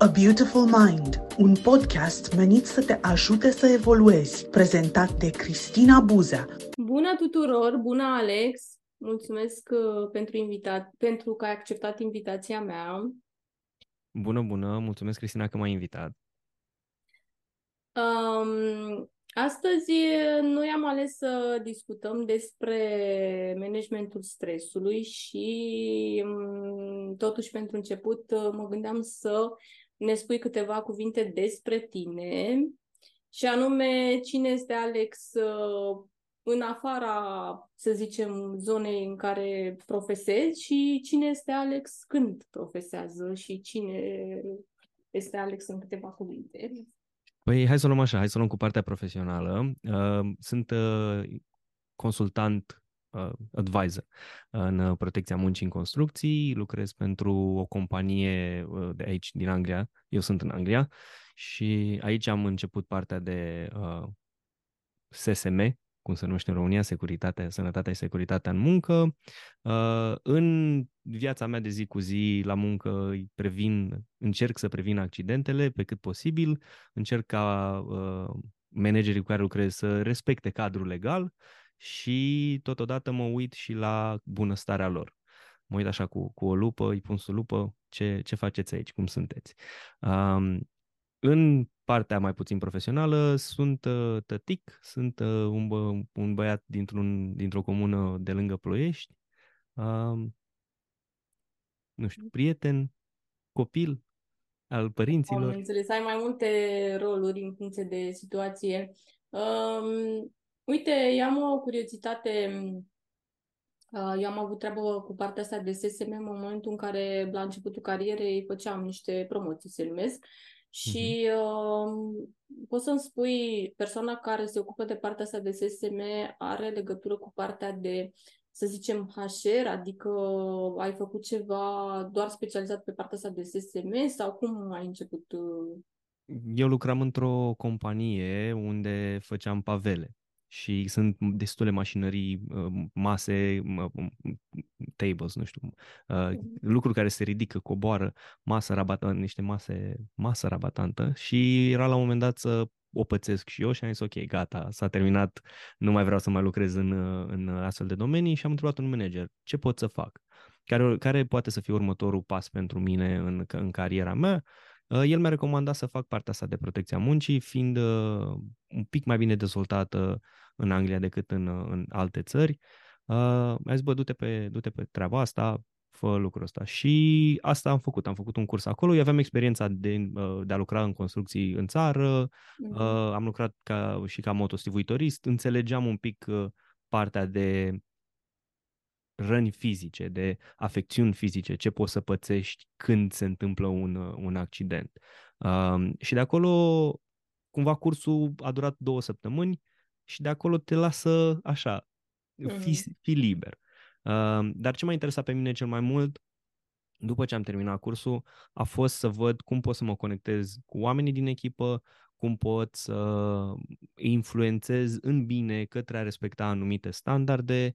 A Beautiful Mind, un podcast menit să te ajute să evoluezi, prezentat de Cristina Buza. Bună tuturor, bună Alex! Mulțumesc uh, pentru, invitat, pentru că ai acceptat invitația mea. Bună, bună! Mulțumesc, Cristina, că m-ai invitat. Um, Astăzi noi am ales să discutăm despre managementul stresului și mm, totuși pentru început mă gândeam să ne spui câteva cuvinte despre tine și anume cine este Alex în afara, să zicem, zonei în care profesezi și cine este Alex când profesează și cine este Alex în câteva cuvinte. Păi hai să luăm așa, hai să luăm cu partea profesională. Uh, sunt uh, consultant uh, advisor în protecția muncii în construcții, lucrez pentru o companie de aici, din Anglia, eu sunt în Anglia și aici am început partea de SSM, cum se numește în România, securitatea, sănătatea și securitatea în muncă. Uh, în viața mea de zi cu zi la muncă previn, încerc să previn accidentele pe cât posibil, încerc ca uh, managerii cu care lucrez să respecte cadrul legal și totodată mă uit și la bunăstarea lor. Mă uit așa cu, cu o lupă, îi pun sub lupă, ce, ce faceți aici, cum sunteți. Um, în partea mai puțin profesională sunt uh, tătic, sunt uh, un, bă, un băiat dintr-un, dintr-o comună de lângă Ploiești, uh, nu știu, prieten, copil al părinților. Am înțeles, ai mai multe roluri în funcție de situație. Um, uite, eu am o curiozitate Uh, eu am avut treabă cu partea asta de SSM în momentul în care, la începutul carierei, făceam niște promoții, se numesc, și uh, poți să-mi spui, persoana care se ocupă de partea asta de SSM are legătură cu partea de, să zicem, HR, adică ai făcut ceva doar specializat pe partea asta de SSM sau cum ai început? Uh? Eu lucram într-o companie unde făceam pavele și sunt destule mașinării, uh, mase, tables, nu știu, uh, mhm. lucruri care se ridică, coboară, masă rabatantă, niște mase, masă rabatantă și era la un moment dat să o pățesc și eu și am zis ok, gata, s-a terminat, nu mai vreau să mai lucrez în, în astfel de domenii și am întrebat un manager, ce pot să fac? Care, care poate să fie următorul pas pentru mine în, în cariera mea? Uh, el mi-a recomandat să fac partea asta de protecția muncii, fiind uh, un pic mai bine dezvoltată în Anglia decât în, uh, în alte țări. Uh, mi-a zis, bă, du-te pe, du-te pe treaba asta, fă lucrul ăsta. Și asta am făcut. Am făcut un curs acolo. Eu aveam experiența de, de a lucra în construcții în țară. Mm-hmm. Am lucrat ca, și ca motostivuitorist. Înțelegeam un pic partea de răni fizice, de afecțiuni fizice, ce poți să pățești când se întâmplă un, un accident. Um, și de acolo, cumva, cursul a durat două săptămâni și de acolo te lasă așa, fi, mm-hmm. fi liber. Um, dar ce m-a interesat pe mine cel mai mult, după ce am terminat cursul, a fost să văd cum pot să mă conectez cu oamenii din echipă, cum pot să influențez în bine către a respecta anumite standarde,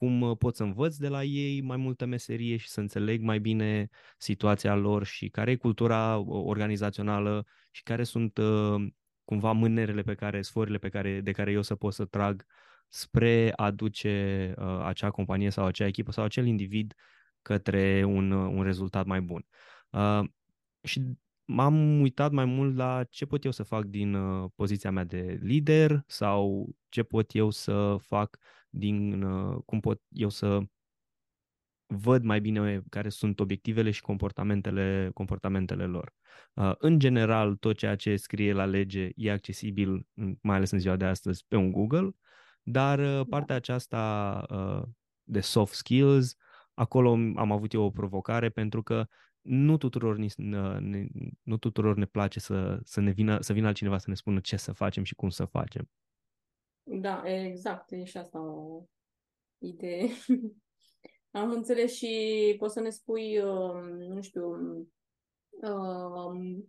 cum uh, pot să învăț de la ei mai multă meserie și să înțeleg mai bine situația lor și care e cultura uh, organizațională și care sunt uh, cumva mânerele pe care, sforile pe care, de care eu să pot să trag spre a duce uh, acea companie sau acea echipă sau acel individ către un, un rezultat mai bun. Uh, și m-am uitat mai mult la ce pot eu să fac din uh, poziția mea de lider sau ce pot eu să fac din uh, cum pot eu să văd mai bine care sunt obiectivele și comportamentele, comportamentele lor. Uh, în general, tot ceea ce scrie la lege e accesibil, mai ales în ziua de astăzi, pe un Google, dar uh, da. partea aceasta uh, de soft skills, acolo am avut eu o provocare pentru că nu tuturor, ni, ne, nu tuturor ne place să, să, ne vină, să vină altcineva să ne spună ce să facem și cum să facem. Da, exact, e și asta o idee. Am înțeles și poți să ne spui, uh, nu știu, uh,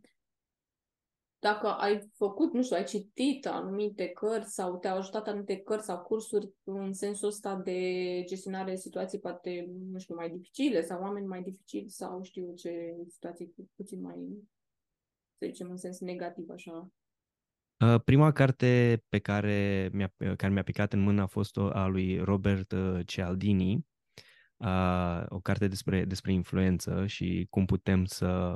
dacă ai făcut, nu știu, ai citit anumite cărți sau te-au ajutat anumite cărți sau cursuri în sensul ăsta de gestionare situații poate, nu știu, mai dificile sau oameni mai dificili sau știu ce situații puțin mai să zicem, în sens negativ, așa. Uh, prima carte pe care mi-a, care mi-a picat în mână a fost o, a lui Robert uh, Cialdini, uh, o carte despre, despre influență și cum putem să...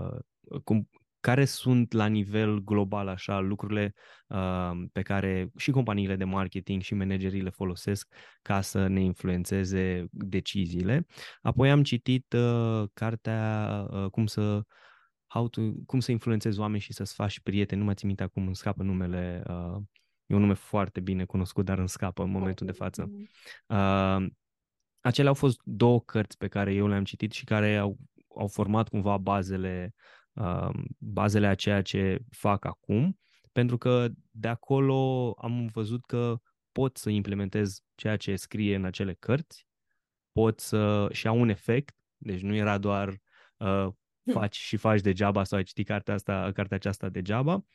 Cum, care sunt la nivel global așa lucrurile uh, pe care și companiile de marketing și managerii le folosesc ca să ne influențeze deciziile. Apoi am citit uh, cartea uh, cum să how to, cum să influențezi oameni și să-ți faci prieteni. Nu mai țin minte acum, îmi scapă numele. Uh, e un nume foarte bine cunoscut, dar îmi scapă în momentul de față. Uh, acelea au fost două cărți pe care eu le-am citit și care au, au format cumva bazele, uh, bazele a ceea ce fac acum, pentru că de acolo am văzut că pot să implementez ceea ce scrie în acele cărți, pot să și au un efect, deci nu era doar uh, faci și faci degeaba sau ai citit cartea, asta, cartea aceasta degeaba.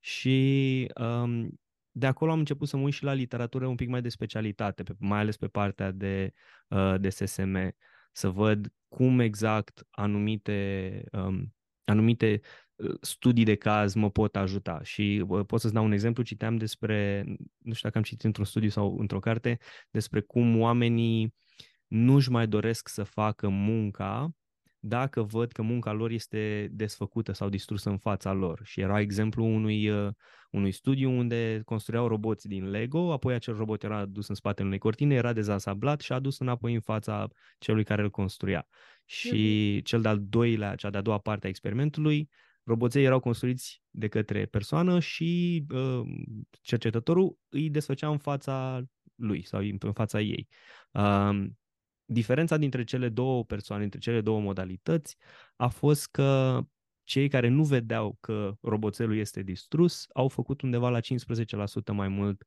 Și um, de acolo am început să mă uit și la literatură un pic mai de specialitate, pe, mai ales pe partea de, uh, de SSM, să văd cum exact anumite, um, anumite uh, studii de caz mă pot ajuta. Și uh, pot să-ți dau un exemplu, citeam despre, nu știu dacă am citit într-un studiu sau într-o carte, despre cum oamenii nu-și mai doresc să facă munca dacă văd că munca lor este desfăcută sau distrusă în fața lor. Și era exemplu unui, uh, unui studiu unde construiau roboți din Lego, apoi acel robot era dus în spatele unei cortine, era dezansamblat și adus înapoi în fața celui care îl construia. Și mm-hmm. cel de-al doilea, cea de-a doua parte a experimentului, roboței erau construiți de către persoană și uh, cercetătorul îi desfăcea în fața lui sau în fața ei. Uh, diferența dintre cele două persoane, dintre cele două modalități, a fost că cei care nu vedeau că roboțelul este distrus au făcut undeva la 15% mai mult,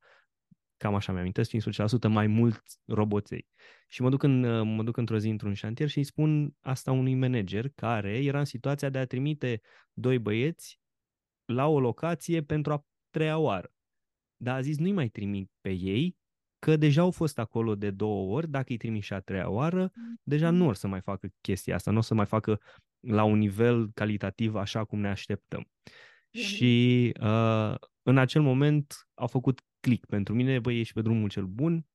cam așa mi-amintesc, 15% mai mult roboței. Și mă duc, în, mă duc într-o zi într-un șantier și îi spun asta unui manager care era în situația de a trimite doi băieți la o locație pentru a treia oară. Dar a zis, nu-i mai trimit pe ei, că deja au fost acolo de două ori, dacă îi trimiți și a treia oară, deja nu or să mai facă chestia asta, nu o să mai facă la un nivel calitativ așa cum ne așteptăm. Și uh, în acel moment au făcut click pentru mine, băi, ești pe drumul cel bun,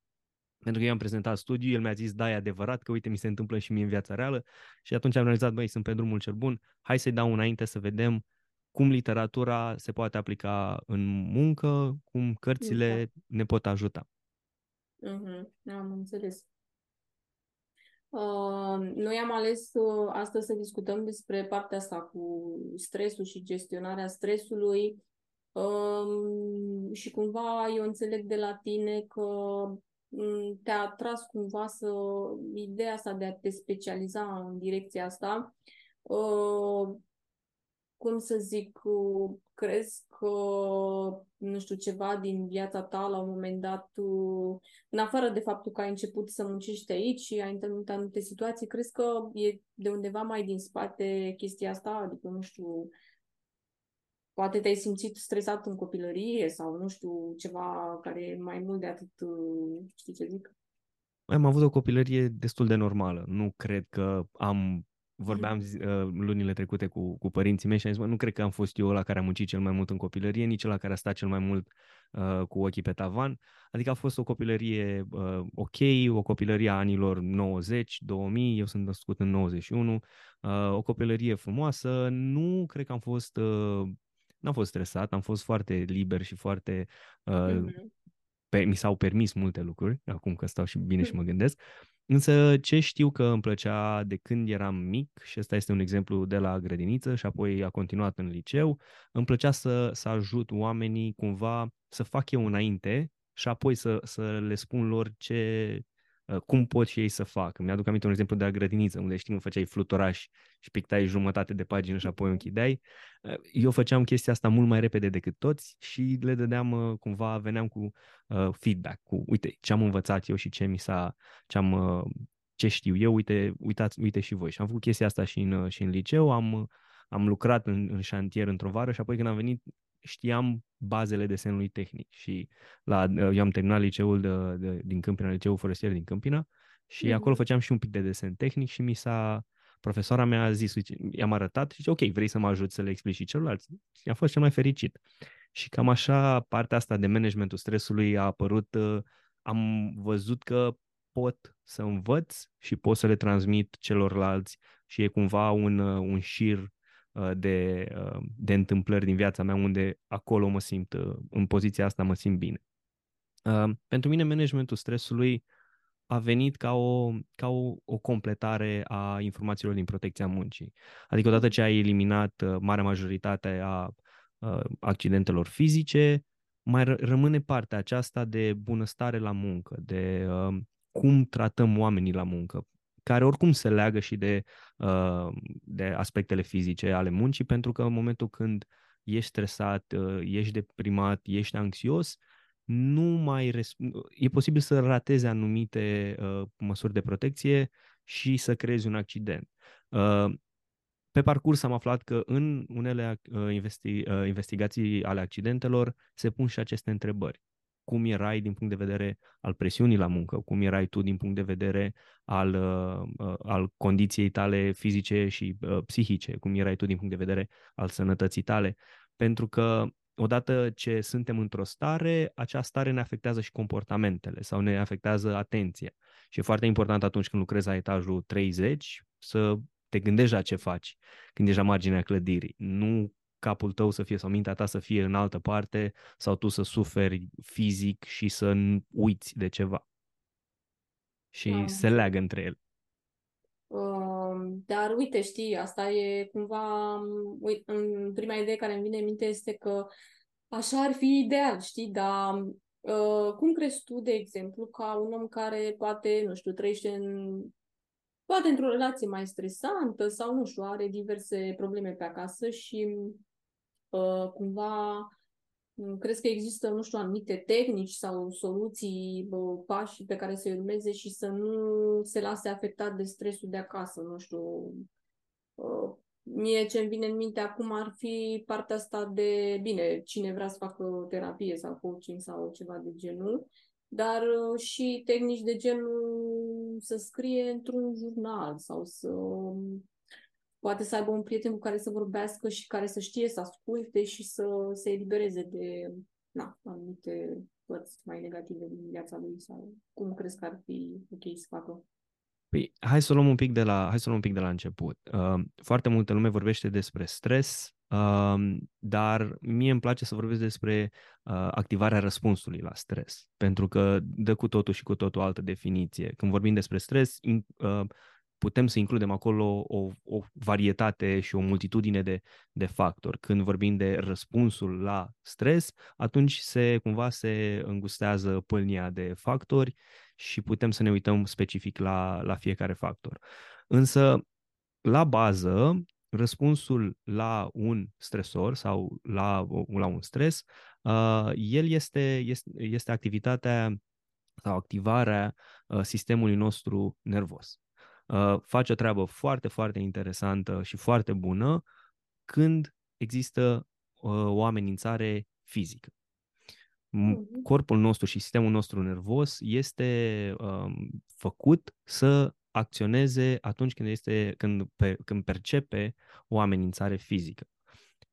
pentru că eu am prezentat studiul, el mi-a zis, da, e adevărat, că uite, mi se întâmplă și mie în viața reală și atunci am realizat, băi, sunt pe drumul cel bun, hai să-i dau înainte să vedem cum literatura se poate aplica în muncă, cum cărțile exact. ne pot ajuta. Mhm, am înțeles. Uh, noi am ales uh, astăzi să discutăm despre partea asta cu stresul și gestionarea stresului uh, și cumva eu înțeleg de la tine că um, te-a atras cumva să ideea asta de a te specializa în direcția asta. Uh, cum să zic, crezi că, nu știu, ceva din viața ta la un moment dat, în afară de faptul că ai început să muncești aici și ai întâlnit anumite situații, crezi că e de undeva mai din spate chestia asta? Adică, nu știu, poate te-ai simțit stresat în copilărie sau, nu știu, ceva care e mai mult de atât, știi ce zic? Am avut o copilărie destul de normală. Nu cred că am vorbeam zi, uh, lunile trecute cu, cu părinții mei și am zis, mă, nu cred că am fost eu la care am muncit cel mai mult în copilărie, nici la care a stat cel mai mult uh, cu ochii pe tavan. Adică a fost o copilărie uh, ok, o copilărie a anilor 90, 2000, eu sunt născut în 91, uh, o copilărie frumoasă. Nu cred că am fost... Uh, n-am fost stresat, am fost foarte liber și foarte... Uh, mm-hmm. pe, mi s-au permis multe lucruri, acum că stau și bine și mă gândesc. Însă ce știu că îmi plăcea de când eram mic, și ăsta este un exemplu de la grădiniță și apoi a continuat în liceu, îmi plăcea să, să ajut oamenii cumva să fac eu înainte și apoi să, să le spun lor ce, Uh, cum pot și ei să facă. Mi-aduc aminte un exemplu de la grădiniță, unde știi, făceai fluturași și pictai jumătate de pagină și apoi o închideai. Uh, eu făceam chestia asta mult mai repede decât toți și le dădeam uh, cumva, veneam cu uh, feedback, cu uite ce am învățat eu și ce mi s-a, ce am, uh, ce știu eu, uite, uitați, uite și voi. Și am făcut chestia asta și în, și în liceu, am, am lucrat în, în șantier într-o vară și apoi când am venit știam bazele desenului tehnic și la, eu am terminat liceul de, de, din Câmpina, liceul forestier din Câmpina și mm-hmm. acolo făceam și un pic de desen tehnic și mi s-a, profesoara mea a zis, i-am arătat și zice, ok, vrei să mă ajut să le explici și celorlalți? Și am fost cel mai fericit. Și cam așa partea asta de managementul stresului a apărut, uh, am văzut că pot să învăț și pot să le transmit celorlalți și e cumva un, uh, un șir uh, de, de întâmplări din viața mea unde acolo mă simt, în poziția asta mă simt bine. Pentru mine managementul stresului a venit ca o, ca o, o completare a informațiilor din protecția muncii. Adică odată ce ai eliminat marea majoritate a uh, accidentelor fizice, mai r- rămâne partea aceasta de bunăstare la muncă, de uh, cum tratăm oamenii la muncă, care oricum se leagă și de, uh, de aspectele fizice ale muncii, pentru că în momentul când ești stresat, uh, ești deprimat, ești anxios, nu mai res- e posibil să rateze anumite uh, măsuri de protecție și să creezi un accident. Uh, pe parcurs am aflat că în unele uh, investi- uh, investigații ale accidentelor se pun și aceste întrebări. Cum erai din punct de vedere al presiunii la muncă? Cum erai tu din punct de vedere al, uh, al condiției tale fizice și psihice? Cum erai tu din punct de vedere al sănătății tale? Pentru că odată ce suntem într-o stare, acea stare ne afectează și comportamentele sau ne afectează atenția. Și e foarte important atunci când lucrezi la etajul 30 să te gândești la ce faci când ești la marginea clădirii. Nu capul tău să fie sau mintea ta să fie în altă parte sau tu să suferi fizic și să uiți de ceva. Și da. se leagă între ele. Uh, dar uite, știi, asta e cumva, uite, în prima idee care îmi vine în minte este că așa ar fi ideal, știi, dar uh, cum crezi tu, de exemplu, ca un om care poate, nu știu, trăiește în poate într-o relație mai stresantă sau, nu știu, are diverse probleme pe acasă și uh, cumva mm, crezi că există, nu știu, anumite tehnici sau soluții, uh, pași pe care să-i urmeze și să nu se lase afectat de stresul de acasă, nu știu. Uh, mie ce îmi vine în minte acum ar fi partea asta de, bine, cine vrea să facă terapie sau coaching sau ceva de genul, dar uh, și tehnici de genul să scrie într-un jurnal sau să um, poate să aibă un prieten cu care să vorbească și care să știe să asculte și să se elibereze de na, anumite părți mai negative din viața lui sau cum crezi că ar fi ok să facă? Păi, hai să luăm un pic de la, hai să luăm un pic de la început. Uh, foarte multă lume vorbește despre stres, uh, dar mie îmi place să vorbesc despre uh, activarea răspunsului la stres, pentru că dă cu totul și cu totul altă definiție. Când vorbim despre stres, in, uh, putem să includem acolo o, o varietate și o multitudine de, de factori. Când vorbim de răspunsul la stres, atunci se cumva se îngustează pâlnia de factori și putem să ne uităm specific la, la fiecare factor. Însă, la bază, răspunsul la un stresor sau la, la un stres, uh, el este, este, este activitatea sau activarea uh, sistemului nostru nervos. Uh, face o treabă foarte, foarte interesantă și foarte bună când există uh, o amenințare fizică. Mhm. Corpul nostru și sistemul nostru nervos este um, făcut să acționeze atunci când, este, când, pe, când percepe o amenințare fizică.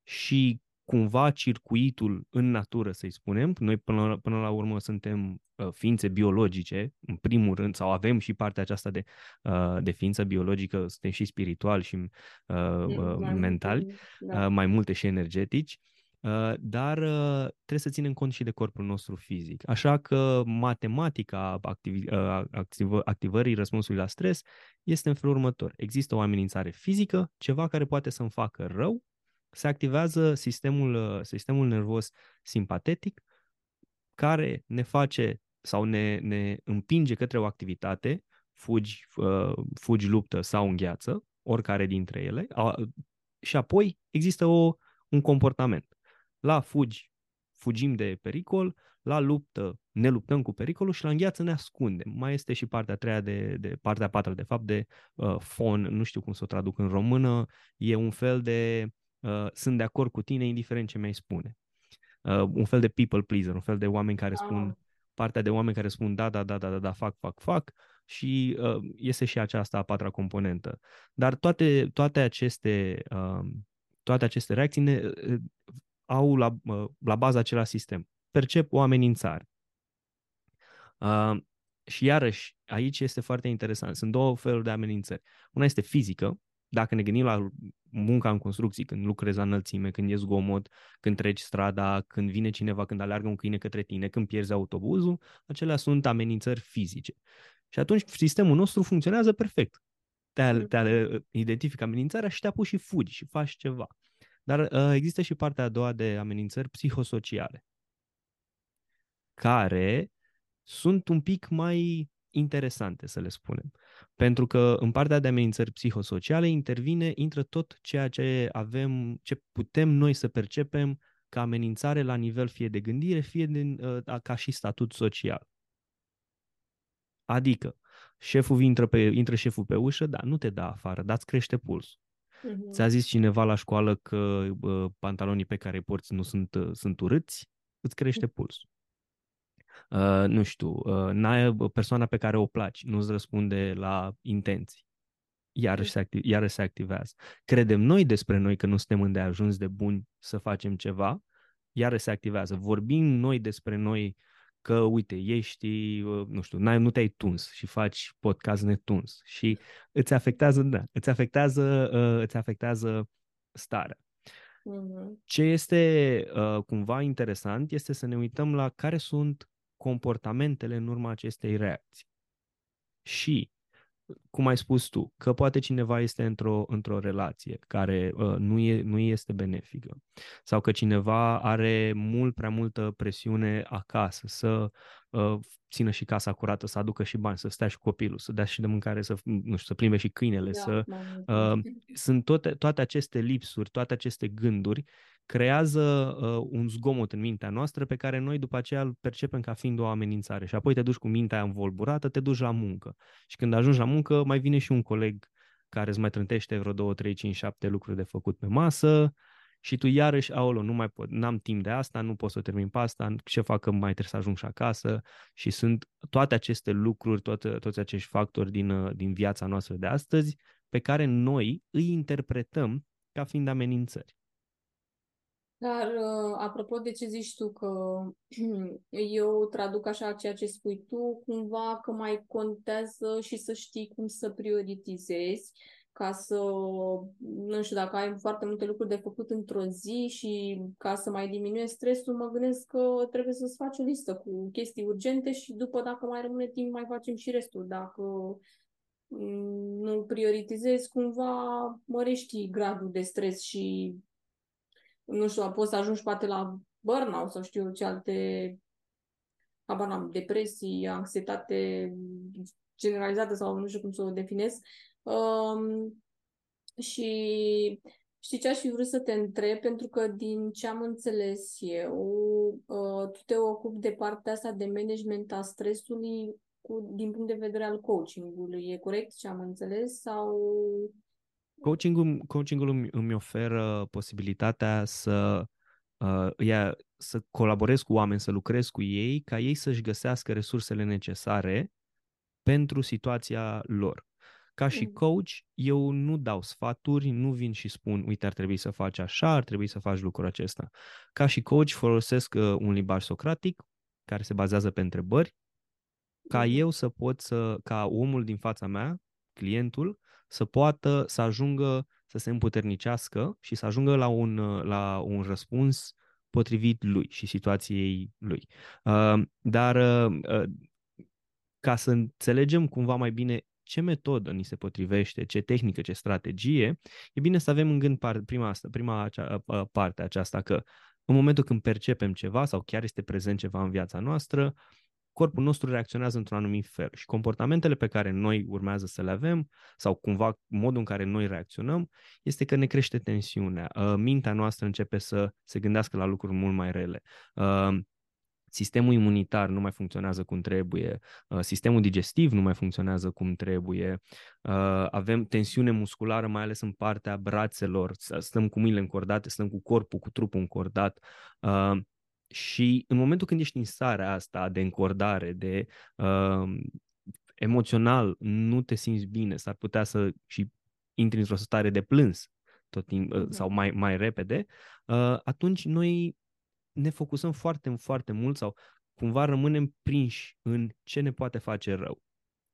Și cumva circuitul în natură, să-i spunem, noi până, până la urmă suntem uh, ființe biologice, în primul rând, sau avem și partea aceasta de, uh, de ființă biologică, suntem și spiritual și uh, uh, mentali, da. uh, mai multe și energetici, uh, dar uh, trebuie să ținem cont și de corpul nostru fizic. Așa că matematica activ, uh, activ, activării răspunsului la stres este în felul următor. Există o amenințare fizică, ceva care poate să-mi facă rău, se activează sistemul, uh, sistemul nervos simpatetic care ne face sau ne, ne împinge către o activitate, fugi, uh, fugi luptă sau îngheață, oricare dintre ele, și apoi există o, un comportament. La fugi, fugim de pericol, la luptă ne luptăm cu pericolul și la îngheață ne ascundem. Mai este și partea a treia de, de partea a patra de fapt de uh, fon, nu știu cum să o traduc în română, e un fel de uh, sunt de acord cu tine indiferent ce mi-ai spune. Uh, un fel de people pleaser, un fel de oameni care spun, ah. Partea de oameni care spun da, da, da, da, da, da, fac, fac, fac, și uh, este și aceasta a patra componentă. Dar toate, toate, aceste, uh, toate aceste reacții ne, uh, au la, uh, la bază același sistem. Percep o amenințare. Uh, și iarăși, aici este foarte interesant. Sunt două feluri de amenințări. Una este fizică, dacă ne gândim la munca în construcții, când lucrezi la înălțime, când e zgomot, când treci strada, când vine cineva, când aleargă un câine către tine, când pierzi autobuzul, acelea sunt amenințări fizice. Și atunci sistemul nostru funcționează perfect. Te, mm. te identifică amenințarea și te apuci și fugi și faci ceva. Dar uh, există și partea a doua de amenințări psihosociale, care sunt un pic mai interesante, să le spunem. Pentru că în partea de amenințări psihosociale intervine, intră tot ceea ce avem, ce putem noi să percepem ca amenințare la nivel fie de gândire, fie din, uh, ca și statut social. Adică, șeful intră, pe, intră șeful pe ușă, da, nu te da afară, dar îți crește pulsul. Uh-huh. Ți-a zis cineva la școală că uh, pantalonii pe care îi porți nu sunt, uh, sunt urâți, îți crește pulsul. Uh, nu știu, uh, n-ai persoana pe care o placi, nu-ți răspunde la intenții. Iarăși se, activ, iarăși se activează. Credem noi despre noi că nu suntem îndeajuns de buni să facem ceva, iarăși se activează. Vorbim noi despre noi că, uite, ești, uh, nu știu, n-ai, nu te-ai tuns și faci podcast netuns și îți afectează, da, îți afectează, uh, îți afectează starea. Mm-hmm. Ce este uh, cumva interesant este să ne uităm la care sunt comportamentele în urma acestei reacții. Și, cum ai spus tu, că poate cineva este într-o, într-o relație care uh, nu, e, nu este benefică sau că cineva are mult prea multă presiune acasă să uh, țină și casa curată, să aducă și bani, să stea și copilul, să dea și de mâncare, să, nu știu, să plimbe și câinele, da, să... Uh, sunt toate, toate aceste lipsuri, toate aceste gânduri creează uh, un zgomot în mintea noastră pe care noi după aceea îl percepem ca fiind o amenințare. Și apoi te duci cu mintea aia învolburată, te duci la muncă. Și când ajungi la muncă, mai vine și un coleg care îți mai trântește vreo 2, 3, 5, 7 lucruri de făcut pe masă și tu iarăși, aolo, nu mai pot, n-am timp de asta, nu pot să termin pe asta, ce fac că mai trebuie să ajung și acasă și sunt toate aceste lucruri, toate, toți acești factori din, uh, din viața noastră de astăzi pe care noi îi interpretăm ca fiind amenințări. Dar, uh, apropo de ce zici tu, că eu traduc așa ceea ce spui tu, cumva că mai contează și să știi cum să prioritizezi ca să, nu știu, dacă ai foarte multe lucruri de făcut într-o zi și ca să mai diminuezi stresul, mă gândesc că trebuie să-ți faci o listă cu chestii urgente și după, dacă mai rămâne timp, mai facem și restul. Dacă mm, nu prioritizezi, cumva mărești gradul de stres și nu știu, poți să ajungi poate la burnout sau știu ce alte habar n-am, depresii, anxietate generalizată sau nu știu cum să o definesc. Um, și știi ce aș fi vrut să te întreb, pentru că din ce am înțeles eu, uh, tu te ocupi de partea asta de management a stresului cu, din punct de vedere al coachingului. E corect ce am înțeles? Sau Coachingul, coachingul îmi, îmi oferă posibilitatea să, uh, ia, să colaborez cu oameni, să lucrez cu ei, ca ei să-și găsească resursele necesare pentru situația lor. Ca și mm. coach, eu nu dau sfaturi, nu vin și spun, uite, ar trebui să faci așa, ar trebui să faci lucrul acesta. Ca și coach folosesc uh, un limbaj socratic, care se bazează pe întrebări, ca mm. eu să pot să, ca omul din fața mea, clientul, să poată să ajungă să se împuternicească și să ajungă la un, la un răspuns potrivit lui și situației lui. Uh, dar uh, ca să înțelegem cumva mai bine ce metodă ni se potrivește, ce tehnică, ce strategie, e bine să avem în gând prima, asta, prima acea, uh, parte aceasta că în momentul când percepem ceva sau chiar este prezent ceva în viața noastră, corpul nostru reacționează într-un anumit fel și comportamentele pe care noi urmează să le avem sau cumva modul în care noi reacționăm este că ne crește tensiunea. Uh, mintea noastră începe să se gândească la lucruri mult mai rele. Uh, sistemul imunitar nu mai funcționează cum trebuie, uh, sistemul digestiv nu mai funcționează cum trebuie, avem tensiune musculară, mai ales în partea brațelor, stăm cu mâinile încordate, stăm cu corpul, cu trupul încordat și în momentul când ești în starea asta de încordare, de uh, emoțional nu te simți bine, s-ar putea să și intri într-o stare de plâns tot timp, mm-hmm. sau mai, mai repede, uh, atunci noi ne focusăm foarte, foarte mult sau cumva rămânem prinși în ce ne poate face rău.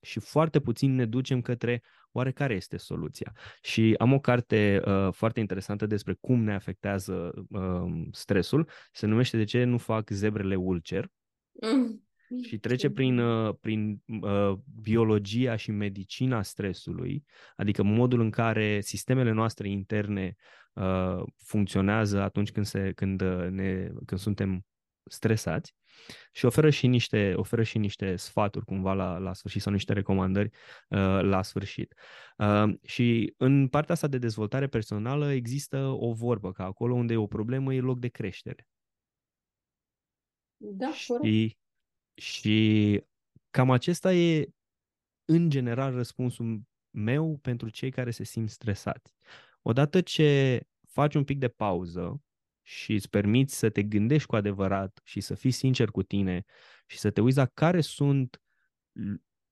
Și foarte puțin ne ducem către oare care este soluția. Și am o carte uh, foarte interesantă despre cum ne afectează uh, stresul. Se numește De ce nu fac zebrele ulcer. Mm. Și trece prin, uh, prin uh, biologia și medicina stresului, adică modul în care sistemele noastre interne uh, funcționează atunci când, se, când, uh, ne, când suntem stresați și oferă și niște, oferă și niște sfaturi cumva la, la sfârșit sau niște recomandări uh, la sfârșit. Uh, și în partea asta de dezvoltare personală există o vorbă că acolo unde e o problemă e loc de creștere. Da, și, corect. și cam acesta e în general răspunsul meu pentru cei care se simt stresați. Odată ce faci un pic de pauză și îți permiți să te gândești cu adevărat și să fii sincer cu tine și să te uiți la care sunt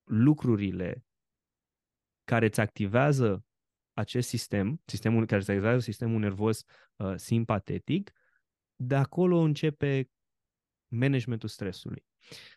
lucrurile care îți activează acest sistem, sistemul care îți activează sistemul nervos uh, simpatetic, de acolo începe managementul stresului.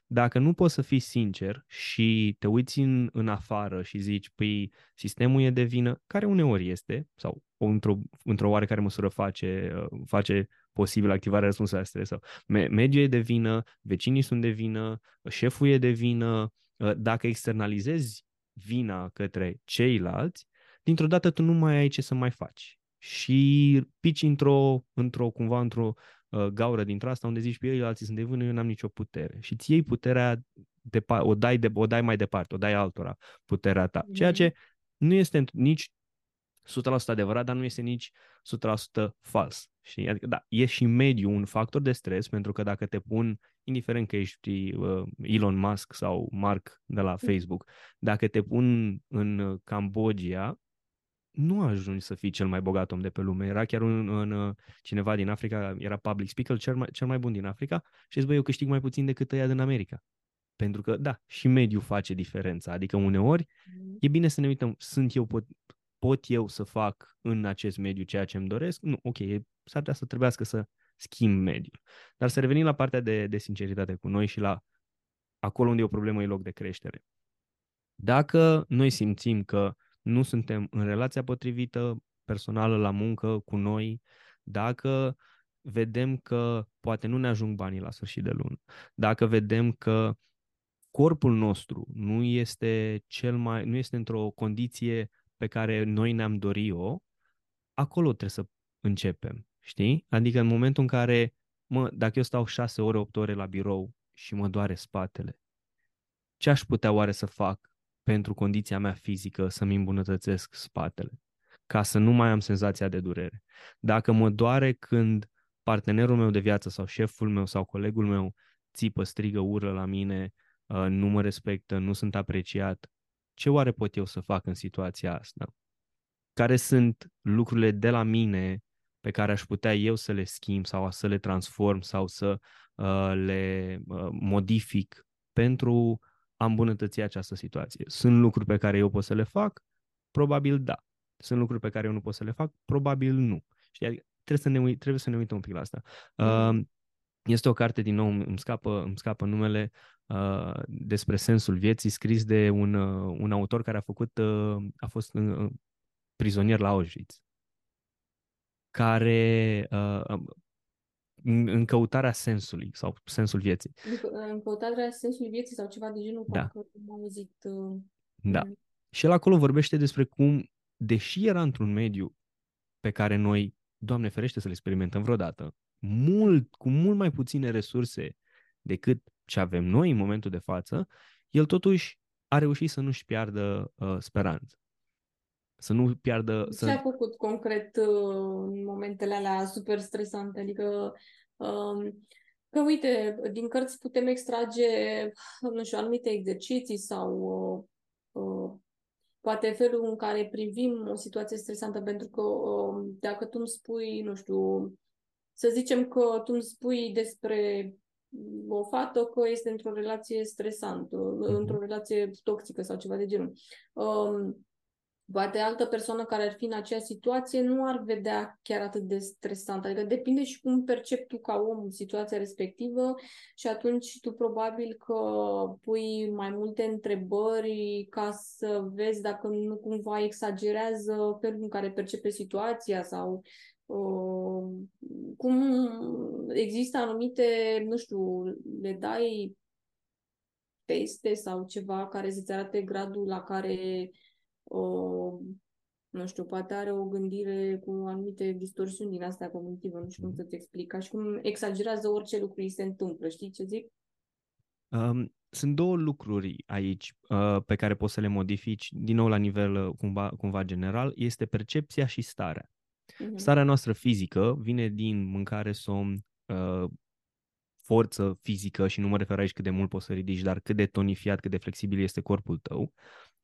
Dacă nu poți să fii sincer și te uiți în, în afară și zici, păi, sistemul e de vină, care uneori este, sau într-o, într-o oarecare măsură face, uh, face posibil activarea răspunsului la stres, sau mediul e de vină, vecinii sunt de vină, șeful e de vină, uh, dacă externalizezi vina către ceilalți, dintr-o dată tu nu mai ai ce să mai faci. Și pici într-o, într-o cumva într-o uh, gaură dintr asta unde zici, ei alții sunt de vână, eu n-am nicio putere. Și ți iei puterea, de, o, dai de, o dai mai departe, o dai altora puterea ta. Ceea ce nu este nici 100% adevărat, dar nu este nici 100% fals. Și, adică, da, e și mediul un factor de stres, pentru că dacă te pun, indiferent că ești uh, Elon Musk sau Mark de la Facebook, dacă te pun în Cambodgia, nu ajungi să fii cel mai bogat om de pe lume. Era chiar un, un, uh, cineva din Africa, era public speaker, cel mai, cel mai bun din Africa și zice, băi, eu câștig mai puțin decât ăia din America. Pentru că, da, și mediul face diferența. Adică uneori mm. e bine să ne uităm, sunt eu, pot, pot eu să fac în acest mediu ceea ce îmi doresc? Nu, ok, s-ar putea să trebuiască să schimb mediul. Dar să revenim la partea de, de sinceritate cu noi și la acolo unde e o problemă e loc de creștere. Dacă noi simțim că nu suntem în relația potrivită, personală, la muncă, cu noi, dacă vedem că poate nu ne ajung banii la sfârșit de lună, dacă vedem că corpul nostru nu este cel mai, nu este într-o condiție pe care noi ne-am dorit-o, acolo trebuie să începem, știi? Adică în momentul în care, mă, dacă eu stau 6 ore, 8 ore la birou și mă doare spatele, ce aș putea oare să fac pentru condiția mea fizică să-mi îmbunătățesc spatele, ca să nu mai am senzația de durere. Dacă mă doare când partenerul meu de viață sau șeful meu sau colegul meu țipă, strigă, ură la mine, uh, nu mă respectă, nu sunt apreciat, ce oare pot eu să fac în situația asta? Care sunt lucrurile de la mine pe care aș putea eu să le schimb sau să le transform sau să uh, le uh, modific pentru a îmbunătăți această situație. Sunt lucruri pe care eu pot să le fac? Probabil da. Sunt lucruri pe care eu nu pot să le fac? Probabil nu. Știi? Adică trebuie, să ne, uit- trebuie să ne uităm un pic la asta. Mm. Uh, este o carte, din nou, îmi scapă, îmi scapă numele, uh, despre sensul vieții, scris de un, uh, un autor care a făcut, uh, a fost uh, prizonier la Auschwitz, care uh, um, în, în căutarea sensului sau sensul vieții. În căutarea sensului vieții sau ceva de genul, da. am auzit. Uh, da. Și el acolo vorbește despre cum, deși era într-un mediu pe care noi, Doamne ferește să-l experimentăm vreodată, mult, cu mult mai puține resurse decât ce avem noi în momentul de față, el totuși a reușit să nu-și piardă uh, speranță. Să nu piardă... Ce să... a făcut concret uh, în momentele alea super stresante? Adică, uh, că uite, din cărți putem extrage, nu știu, anumite exerciții sau uh, uh, poate felul în care privim o situație stresantă, pentru că uh, dacă tu îmi spui, nu știu, să zicem că tu îmi spui despre o fată că este într-o relație stresantă, uh-huh. într-o relație toxică sau ceva de genul. Um, Poate altă persoană care ar fi în aceeași situație nu ar vedea chiar atât de stresant. Adică depinde și cum percepi tu ca om situația respectivă și atunci tu probabil că pui mai multe întrebări ca să vezi dacă nu cumva exagerează felul în care percepe situația sau uh, cum există anumite, nu știu, le dai teste sau ceva care să-ți arate gradul la care o, nu știu, poate are o gândire cu anumite distorsiuni din astea cognitive, nu știu cum să-ți explic, ca și cum exagerează orice lucru îi se întâmplă, știi ce zic? Um, sunt două lucruri aici uh, pe care poți să le modifici, din nou la nivel uh, cumva, cumva general, este percepția și starea. Uh-huh. Starea noastră fizică vine din mâncare, somn, uh, forță fizică și nu mă refer aici cât de mult poți să ridici, dar cât de tonifiat, cât de flexibil este corpul tău.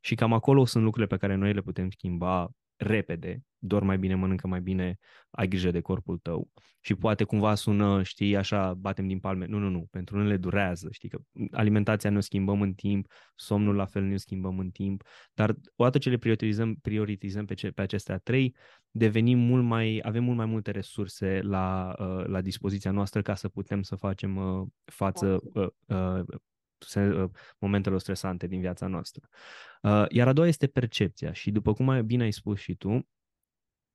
Și cam acolo sunt lucrurile pe care noi le putem schimba repede, doar mai bine, mănâncă mai bine, ai grijă de corpul tău. Și poate cumva sună, știi, așa, batem din palme. Nu, nu, nu, pentru unele durează, știi, că alimentația ne schimbăm în timp, somnul la fel ne schimbăm în timp, dar odată ce le prioritizăm, prioritizăm pe, ce, pe acestea trei, devenim mult mai, avem mult mai multe resurse la, uh, la dispoziția noastră ca să putem să facem uh, față. uh, uh, momentelor stresante din viața noastră. Uh, iar a doua este percepția și după cum mai bine ai spus și tu,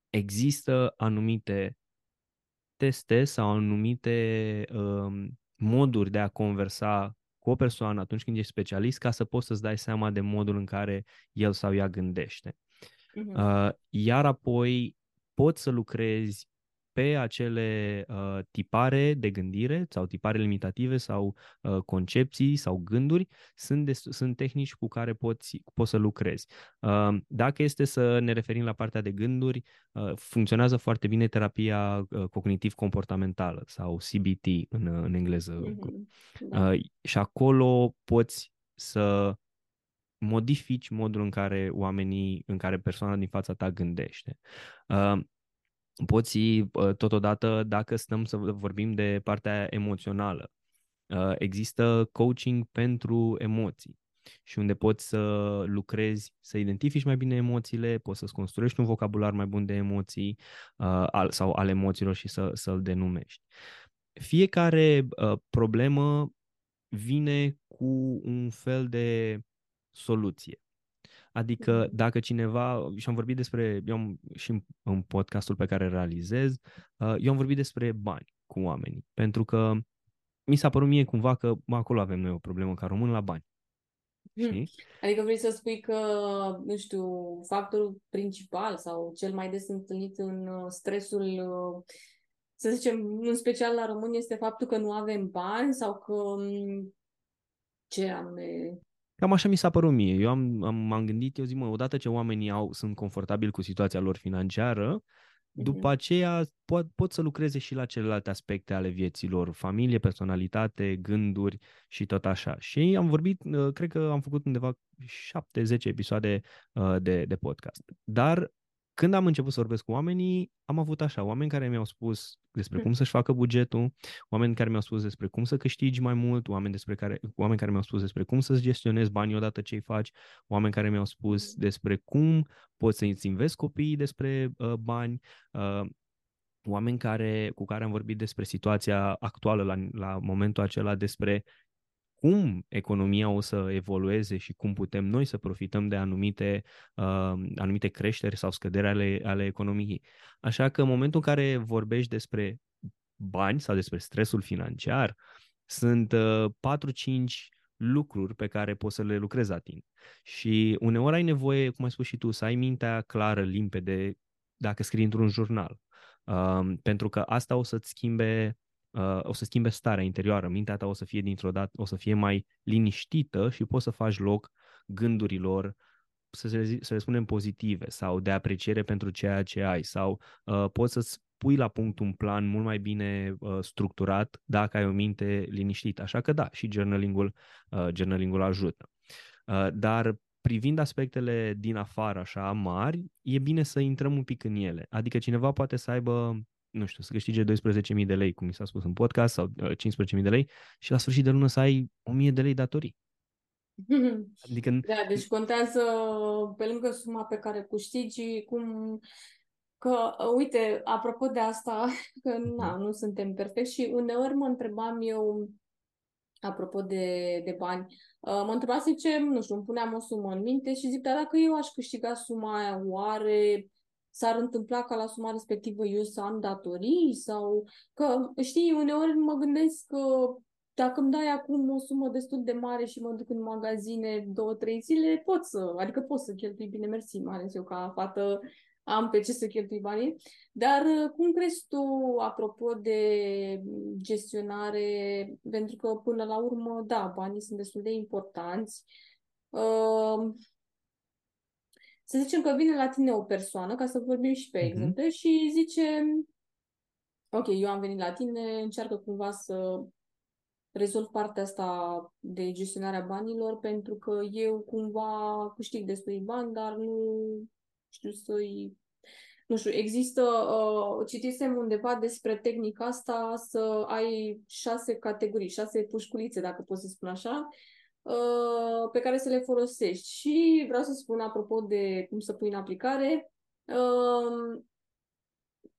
există anumite teste sau anumite um, moduri de a conversa cu o persoană atunci când ești specialist ca să poți să-ți dai seama de modul în care el sau ea gândește. Uh-huh. Uh, iar apoi poți să lucrezi pe acele uh, tipare de gândire sau tipare limitative sau uh, concepții sau gânduri, sunt, de, sunt tehnici cu care poți, poți să lucrezi. Uh, dacă este să ne referim la partea de gânduri, uh, funcționează foarte bine terapia uh, cognitiv-comportamentală sau CBT în, în engleză. Mm-hmm. Da. Uh, și acolo poți să modifici modul în care oamenii, în care persoana din fața ta gândește. Uh, poți totodată, dacă stăm să vorbim de partea emoțională, ă, există coaching pentru emoții și unde poți să lucrezi, să identifici mai bine emoțiile, poți să-ți construiești un vocabular mai bun de emoții uh, sau al emoțiilor și să, să-l denumești. Fiecare uh, problemă vine cu un fel de soluție. Adică mhm. dacă cineva, și am vorbit despre, eu am, și în, în podcastul pe care realizez, uh, eu am vorbit despre bani cu oamenii, pentru că mi s-a părut mie cumva că mă, acolo avem noi o problemă ca român la bani. Hmm. Știi? Adică vrei să spui că, nu știu, factorul principal sau cel mai des întâlnit în uh, stresul, uh, să zicem, în special la români, este faptul că nu avem bani sau că mm, ce anume Cam așa mi s-a părut mie. Eu am, am, m-am gândit, eu zic, mă, odată ce oamenii au, sunt confortabili cu situația lor financiară, mm-hmm. după aceea pot, pot să lucreze și la celelalte aspecte ale vieții lor, familie, personalitate, gânduri și tot așa. Și am vorbit, uh, cred că am făcut undeva 7-10 episoade uh, de, de podcast. Dar când am început să vorbesc cu oamenii, am avut așa, oameni care mi-au spus despre cum să-și facă bugetul, oameni care mi-au spus despre cum să câștigi mai mult, oameni, despre care, oameni care mi-au spus despre cum să-ți gestionezi banii odată ce îi faci, oameni care mi-au spus despre cum poți să-ți investi copiii despre uh, bani, uh, oameni care, cu care am vorbit despre situația actuală la, la momentul acela, despre cum economia o să evolueze și cum putem noi să profităm de anumite, uh, anumite creșteri sau scăderi ale, ale economiei. Așa că în momentul în care vorbești despre bani sau despre stresul financiar, sunt uh, 4-5 lucruri pe care poți să le lucrezi la tine. Și uneori ai nevoie, cum ai spus și tu, să ai mintea clară, limpede, dacă scrii într-un jurnal. Uh, pentru că asta o să-ți schimbe uh, o să schimbe starea interioară, mintea ta o să fie dintr-o dată, o să fie mai liniștită și poți să faci loc gândurilor, să le, să le spunem pozitive sau de apreciere pentru ceea ce ai sau uh, poți să-ți pui la punct un plan mult mai bine uh, structurat dacă ai o minte liniștită. Așa că da, și journaling-ul, uh, journaling-ul ajută. Uh, dar privind aspectele din afară așa mari, e bine să intrăm un pic în ele. Adică cineva poate să aibă nu știu, să câștige 12.000 de lei, cum mi s-a spus în podcast, sau 15.000 de lei și la sfârșit de lună să ai 1.000 de lei datorii. Adică... Da, deci contează pe lângă suma pe care câștigi, cum Că, uite, apropo de asta, că na, nu suntem perfecti și uneori mă întrebam eu, apropo de, de bani, uh, mă întrebam, ce, nu știu, îmi puneam o sumă în minte și zic, dar dacă eu aș câștiga suma aia, oare s-ar întâmpla ca la suma respectivă eu să am datorii? Sau că, știi, uneori mă gândesc că dacă îmi dai acum o sumă destul de mare și mă duc în magazine două, trei zile, pot să, adică pot să cheltui bine, mersi, mai ales eu ca fată am pe ce să cheltui banii. Dar uh, cum crezi tu, apropo de gestionare, pentru că până la urmă, da, banii sunt destul de importanți. Uh, să zicem că vine la tine o persoană, ca să vorbim și pe uh-huh. exemple, și zice, ok, eu am venit la tine, încearcă cumva să rezolv partea asta de gestionarea banilor pentru că eu cumva câștig destui bani, dar nu știu să-i... Nu știu, există, uh, citisem undeva despre tehnica asta să ai șase categorii, șase pușculițe, dacă pot să spun așa, uh, pe care să le folosești. Și vreau să spun, apropo de cum să pui în aplicare, uh,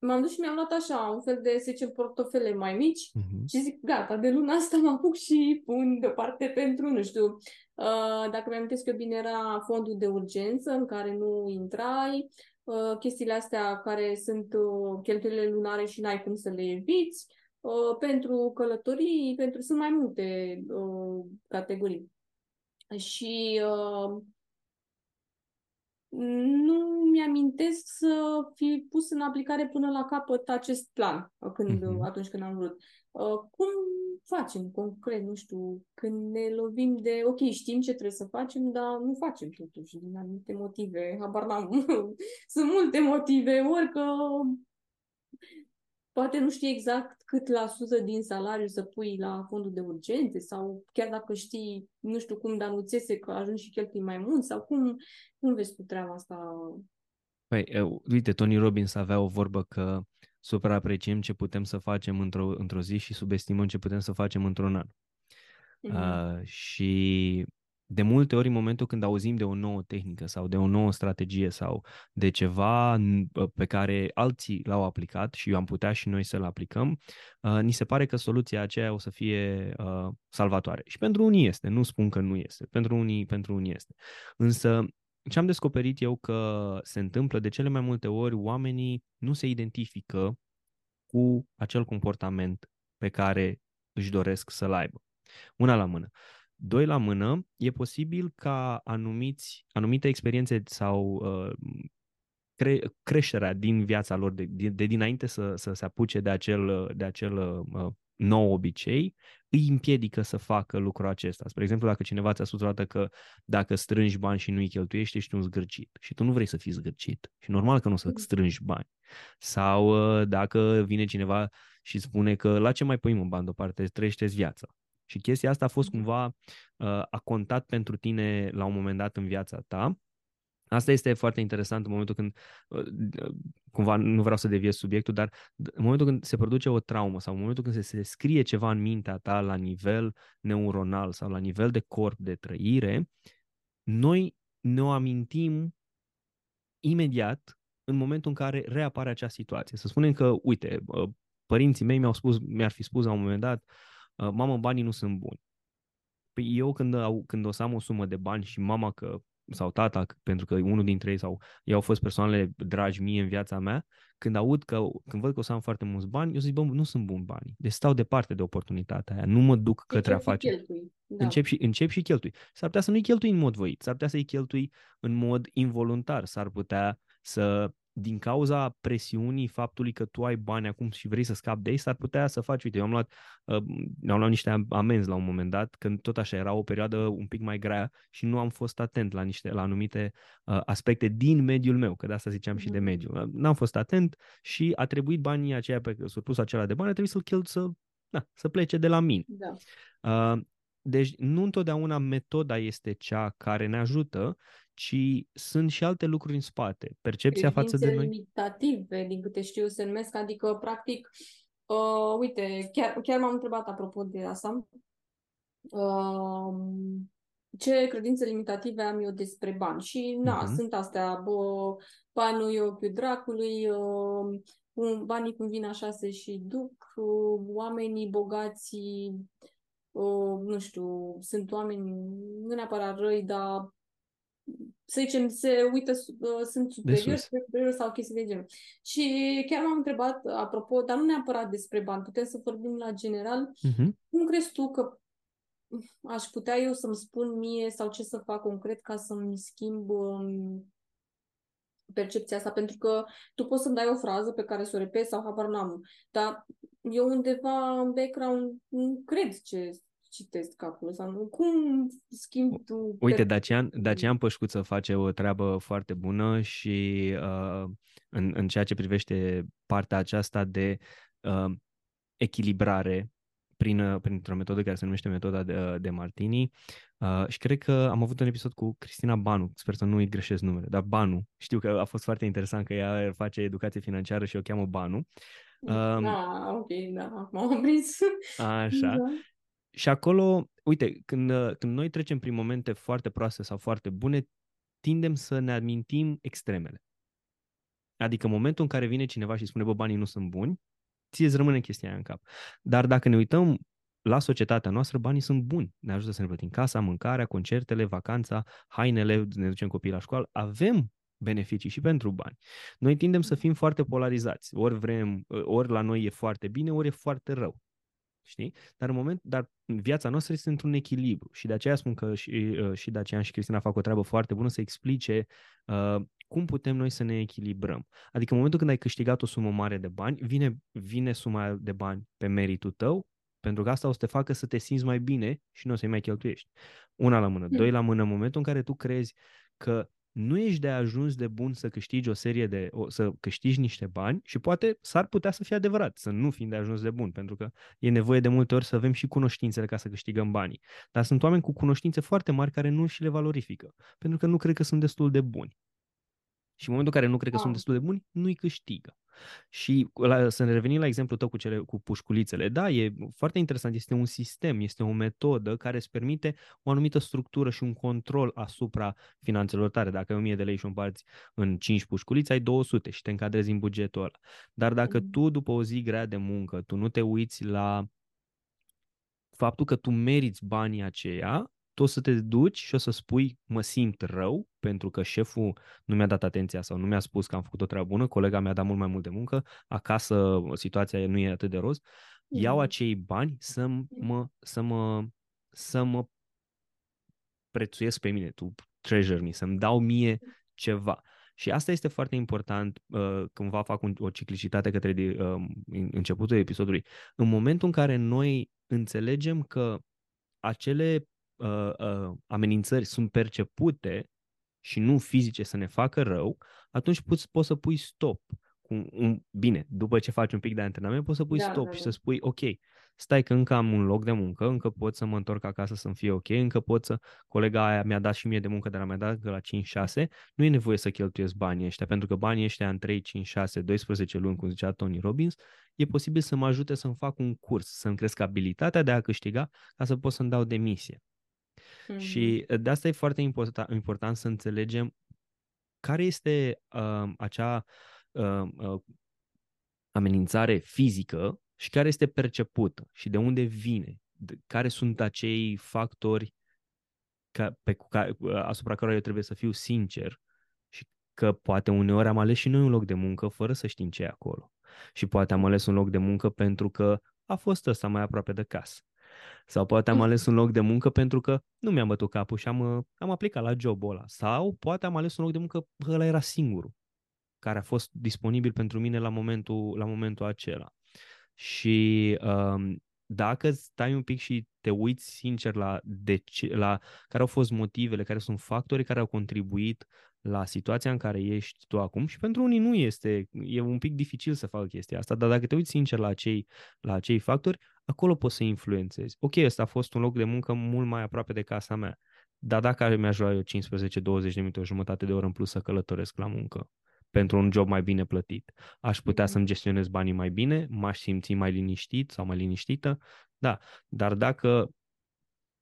m-am dus și mi-am luat așa un fel de, să zicem, portofele mai mici uh-huh. și zic, gata, de luna asta mă apuc și pun deoparte pentru, nu știu, uh, dacă mi-am eu bine, era fondul de urgență în care nu intrai, uh, chestiile astea care sunt uh, cheltuielile lunare și n-ai cum să le eviți, uh, pentru călătorii, pentru, sunt mai multe uh, categorii. Și uh, nu mi-amintesc să fi pus în aplicare până la capăt acest plan când, uh-huh. atunci când am vrut. Uh, cum facem concret, nu știu, când ne lovim de, ok, știm ce trebuie să facem, dar nu facem totuși din anumite motive, habar n-am. Sunt multe motive, ori că poate nu știi exact cât la sută din salariu să pui la fondul de urgențe sau chiar dacă știi, nu știu cum, dar nu țese că ajungi și cheltui mai mult sau cum, cum vezi tu treaba asta? Păi, uite, Tony Robbins avea o vorbă că supraapreciem ce putem să facem într-o, într-o zi și subestimăm ce putem să facem într-un an. Mm-hmm. Uh, și de multe ori în momentul când auzim de o nouă tehnică sau de o nouă strategie sau de ceva pe care alții l-au aplicat și am putea și noi să-l aplicăm, uh, ni se pare că soluția aceea o să fie uh, salvatoare. Și pentru unii este, nu spun că nu este, pentru unii, pentru unii este. Însă ce am descoperit eu că se întâmplă de cele mai multe ori, oamenii nu se identifică cu acel comportament pe care își doresc să-l aibă. Una la mână. Doi la mână, e posibil ca anumiți, anumite experiențe sau uh, cre- creșterea din viața lor de, de, de dinainte să, să se apuce de acel, de acel uh, nou obicei, îi împiedică să facă lucrul acesta. Spre exemplu, dacă cineva ți-a spus o că dacă strângi bani și nu îi cheltuiești, ești un zgârcit și tu nu vrei să fii zgârcit și normal că nu să strângi bani. Sau uh, dacă vine cineva și spune că la ce mai pui în bani deoparte, trăiește viața. Și chestia asta a fost cumva, uh, a contat pentru tine la un moment dat în viața ta. Asta este foarte interesant în momentul când, uh, cumva nu vreau să deviez subiectul, dar în momentul când se produce o traumă sau în momentul când se, se scrie ceva în mintea ta la nivel neuronal sau la nivel de corp, de trăire, noi ne o amintim imediat în momentul în care reapare acea situație. Să spunem că, uite, uh, părinții mei mi-au spus, mi-ar fi spus la un moment dat, Uh, mamă, banii nu sunt buni. Păi eu când, au, când o să am o sumă de bani și mama că sau tata, pentru că unul dintre ei sau ei au fost persoanele dragi mie în viața mea, când aud că, când văd că o să am foarte mulți bani, eu zic, bă, nu sunt buni bani. Deci stau departe de oportunitatea aia, nu mă duc către a face. Da. Încep, și, încep și cheltui. S-ar putea să nu-i cheltui în mod voit, s-ar putea să-i cheltui în mod involuntar, s-ar putea să din cauza presiunii faptului că tu ai bani acum și vrei să scapi de ei, s-ar putea să faci, uite, eu am luat, uh, am luat niște amenzi la un moment dat, când tot așa era o perioadă un pic mai grea și nu am fost atent la niște, la anumite uh, aspecte din mediul meu, că de asta ziceam mm-hmm. și de mm. mediu. Uh, n-am fost atent și a trebuit banii aceia pe surplus acela de bani, a trebuit să-l cheltuie să, da, să plece de la mine. Da. Uh, deci nu întotdeauna metoda este cea care ne ajută, ci sunt și alte lucruri în spate. Percepția față de noi. limitative, din câte știu, se numesc, adică, practic, uh, uite, chiar, chiar m-am întrebat apropo de asta, uh, ce credințe limitative am eu despre bani. Și, na, uh-huh. sunt astea, bă, banul e ochiul dracului, uh, banii cum vin așa se și duc, uh, oamenii bogați, uh, nu știu, sunt oameni nu neapărat răi, dar să zicem, se uită, uh, sunt superiori, superiori sau chestii de genul. Și chiar m-am întrebat, apropo, dar nu neapărat despre bani, putem să vorbim la general, uh-huh. cum crezi tu că aș putea eu să-mi spun mie sau ce să fac concret ca să-mi schimb um, percepția asta, pentru că tu poți să-mi dai o frază pe care să o repezi sau habar n-am, dar eu undeva în background nu cred ce citesc acolo sau cum schimb tu... Uite, Dacian, Dacian Pășcuță face o treabă foarte bună și uh, în, în ceea ce privește partea aceasta de uh, echilibrare prin, uh, printr-o metodă care se numește metoda de, uh, de Martini uh, și cred că am avut un episod cu Cristina Banu, sper să nu îi greșesc numele, dar Banu, știu că a fost foarte interesant că ea face educație financiară și o cheamă Banu. Da, um, ok, da, m-am prins. Așa. Da. Și acolo, uite, când, când noi trecem prin momente foarte proaste sau foarte bune, tindem să ne amintim extremele. Adică momentul în care vine cineva și spune, bă, banii nu sunt buni, ție îți rămâne chestia aia în cap. Dar dacă ne uităm la societatea noastră, banii sunt buni. Ne ajută să ne plătim casa, mâncarea, concertele, vacanța, hainele, ne ducem copiii la școală. Avem beneficii și pentru bani. Noi tindem să fim foarte polarizați. Ori vrem, ori la noi e foarte bine, ori e foarte rău. Știi? Dar în moment, dar viața noastră este într-un echilibru și de aceea spun că și, uh, și Dacian și Cristina fac o treabă foarte bună să explice uh, cum putem noi să ne echilibrăm. Adică în momentul când ai câștigat o sumă mare de bani, vine, vine suma de bani pe meritul tău, pentru că asta o să te facă să te simți mai bine și nu o să-i mai cheltuiești. Una la mână. Doi la mână, în momentul în care tu crezi că nu ești de ajuns de bun să câștigi o serie de, o, să câștigi niște bani și poate s-ar putea să fie adevărat, să nu fim de ajuns de bun, pentru că e nevoie de multe ori să avem și cunoștințele ca să câștigăm banii. Dar sunt oameni cu cunoștințe foarte mari care nu și le valorifică, pentru că nu cred că sunt destul de buni. Și în momentul în care nu cred că sunt destul de buni, nu-i câștigă. Și la, să ne revenim la exemplul tău cu, cele, cu pușculițele. Da, e foarte interesant. Este un sistem, este o metodă care îți permite o anumită structură și un control asupra finanțelor tale. Dacă ai 1000 de lei și o împarți în 5 pușculiți, ai 200 și te încadrezi în bugetul ăla. Dar dacă mm. tu, după o zi grea de muncă, tu nu te uiți la faptul că tu meriți banii aceia, tu o să te duci și o să spui mă simt rău pentru că șeful nu mi-a dat atenția sau nu mi-a spus că am făcut o treabă bună, colega mi-a dat mult mai mult de muncă, acasă situația nu e atât de roz, iau mm-hmm. acei bani să mă, să mă, să mă prețuiesc pe mine, tu treasure me, să-mi dau mie ceva. Și asta este foarte important uh, va fac un, o ciclicitate către de, uh, începutul episodului. În momentul în care noi înțelegem că acele uh, uh, amenințări sunt percepute și nu fizice să ne facă rău, atunci poți, poți să pui stop. Cu un, bine, după ce faci un pic de antrenament, poți să pui da, stop da, și da. să spui, ok, stai că încă am un loc de muncă, încă pot să mă întorc acasă să-mi fie ok, încă pot să, colega aia mi-a dat și mie de muncă, dar mi-a dat la 5-6, nu e nevoie să cheltuiesc banii ăștia, pentru că banii ăștia în 3, 5, 6, 12 luni, cum zicea Tony Robbins, e posibil să mă ajute să-mi fac un curs, să-mi cresc abilitatea de a câștiga ca să pot să-mi dau demisie. Mm-hmm. Și uh, de asta e foarte important, important să înțelegem care este uh, acea uh, uh, amenințare fizică și care este percepută și de unde vine, de, care sunt acei factori ca, pe, ca, uh, asupra cărora eu trebuie să fiu sincer și că poate uneori am ales și noi un loc de muncă fără să știm ce e acolo. Și poate am ales un loc de muncă pentru că a fost ăsta mai aproape de casă. Sau poate am ales un loc de muncă pentru că nu mi-am bătut capul și am, uh, am aplicat la jobul ăla. Sau poate am ales un loc de muncă, ăla era singurul care a fost disponibil pentru mine la momentul, la momentul acela. Și um, dacă stai un pic și te uiți sincer la, de ce, la care au fost motivele, care sunt factorii care au contribuit la situația în care ești tu acum și pentru unii nu este, e un pic dificil să facă chestia asta, dar dacă te uiți sincer la acei, la acei factori, acolo poți să influențezi. Ok, ăsta a fost un loc de muncă mult mai aproape de casa mea, dar dacă mi-aș lua eu 15-20 de minute, o jumătate de oră în plus să călătoresc la muncă pentru un job mai bine plătit, aș putea să-mi gestionez banii mai bine, m-aș simți mai liniștit sau mai liniștită, da, dar dacă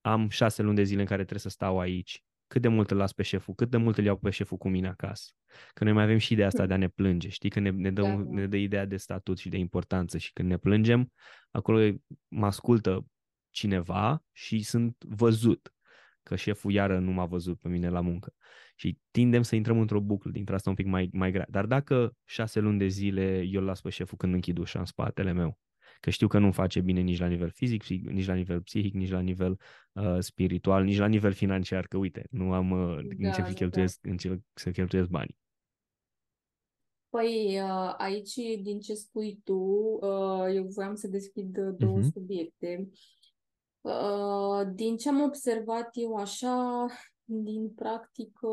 am șase luni de zile în care trebuie să stau aici, cât de mult îl las pe șeful, cât de mult îl iau pe șeful cu mine acasă. Că noi mai avem și ideea asta de a ne plânge, știi? Că ne, ne, dă, da. ne dă ideea de statut și de importanță și când ne plângem, acolo mă ascultă cineva și sunt văzut că șeful iară nu m-a văzut pe mine la muncă. Și tindem să intrăm într-o buclă, dintre asta un pic mai, mai grea. Dar dacă șase luni de zile eu îl las pe șeful când închid ușa în spatele meu, că știu că nu face bine nici la nivel fizic, nici la nivel psihic, nici la nivel uh, spiritual, nici la nivel financiar, că uite, nu am uh, da, în ce da, cheltuiesc, da. în ce să cheltuiesc banii. Păi uh, aici, din ce spui tu, uh, eu voiam să deschid două uh-huh. subiecte. Uh, din ce am observat eu așa, din practică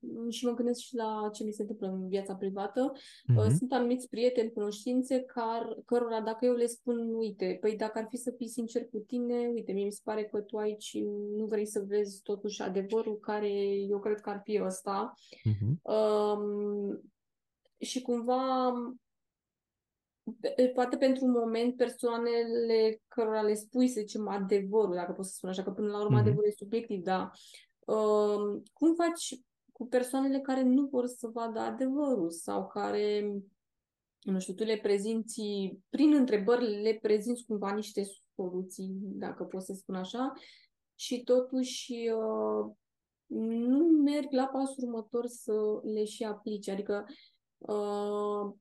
mm, și mă gândesc și la ce mi se întâmplă în viața privată. Mm-hmm. Sunt anumiți prieteni, cunoștințe, car, cărora dacă eu le spun, uite, păi dacă ar fi să fii sincer cu tine, uite, mie mi se pare că tu aici nu vrei să vezi totuși adevărul care eu cred că ar fi ăsta. Mm-hmm. Um, și cumva poate pentru un moment persoanele cărora le spui, să zicem, adevărul, dacă pot să spun așa, că până la urmă mm-hmm. adevărul e subiectiv, dar uh, cum faci cu persoanele care nu vor să vadă adevărul sau care, nu știu, tu le prezinți, prin întrebări le prezinți cumva niște soluții, dacă pot să spun așa, și totuși uh, nu merg la pasul următor să le și aplice. Adică uh,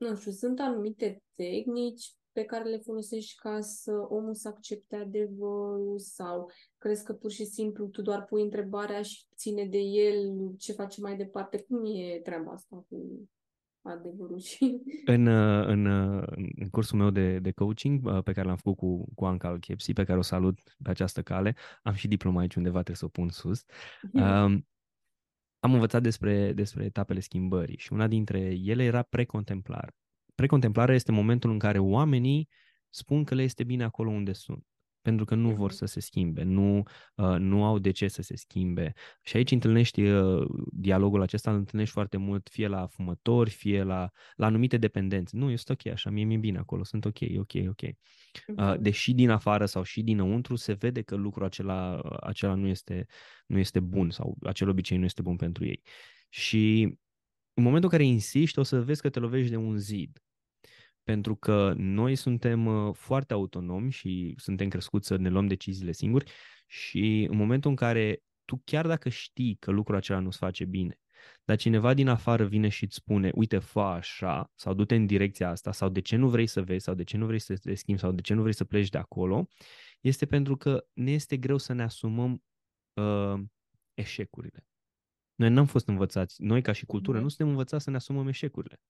nu știu, sunt anumite tehnici pe care le folosești ca să omul să accepte adevărul sau crezi că pur și simplu tu doar pui întrebarea și ține de el ce face mai departe? Cum e treaba asta cu adevărul și... În, în, în cursul meu de, de coaching pe care l-am făcut cu, cu Anca Alchepsi, pe care o salut pe această cale, am și diploma aici undeva, trebuie să o pun sus. Um, am învățat despre, despre etapele schimbării și una dintre ele era precontemplare. Precontemplarea este momentul în care oamenii spun că le este bine acolo unde sunt pentru că nu vor mhm. să se schimbe, nu, uh, nu au de ce să se schimbe. Și aici întâlnești uh, dialogul acesta, îl întâlnești foarte mult, fie la fumători, fie la, la anumite dependențe. Nu, este ok așa, mie mi-e bine acolo, sunt ok, ok, ok. Uh, mhm. deși din afară sau și dinăuntru se vede că lucrul acela, acela nu, este, nu este bun sau acel obicei nu este bun pentru ei. Și în momentul în care insiști, o să vezi că te lovești de un zid pentru că noi suntem uh, foarte autonomi și suntem crescuți să ne luăm deciziile singuri și în momentul în care tu chiar dacă știi că lucrul acela nu-ți face bine, dar cineva din afară vine și îți spune, uite, fă așa, sau du-te în direcția asta, sau de ce nu vrei să vezi, sau de ce nu vrei să te schimbi, sau de ce nu vrei să pleci de acolo, este pentru că ne este greu să ne asumăm uh, eșecurile. Noi n-am fost învățați, noi ca și cultură, mm-hmm. nu suntem învățați să ne asumăm eșecurile.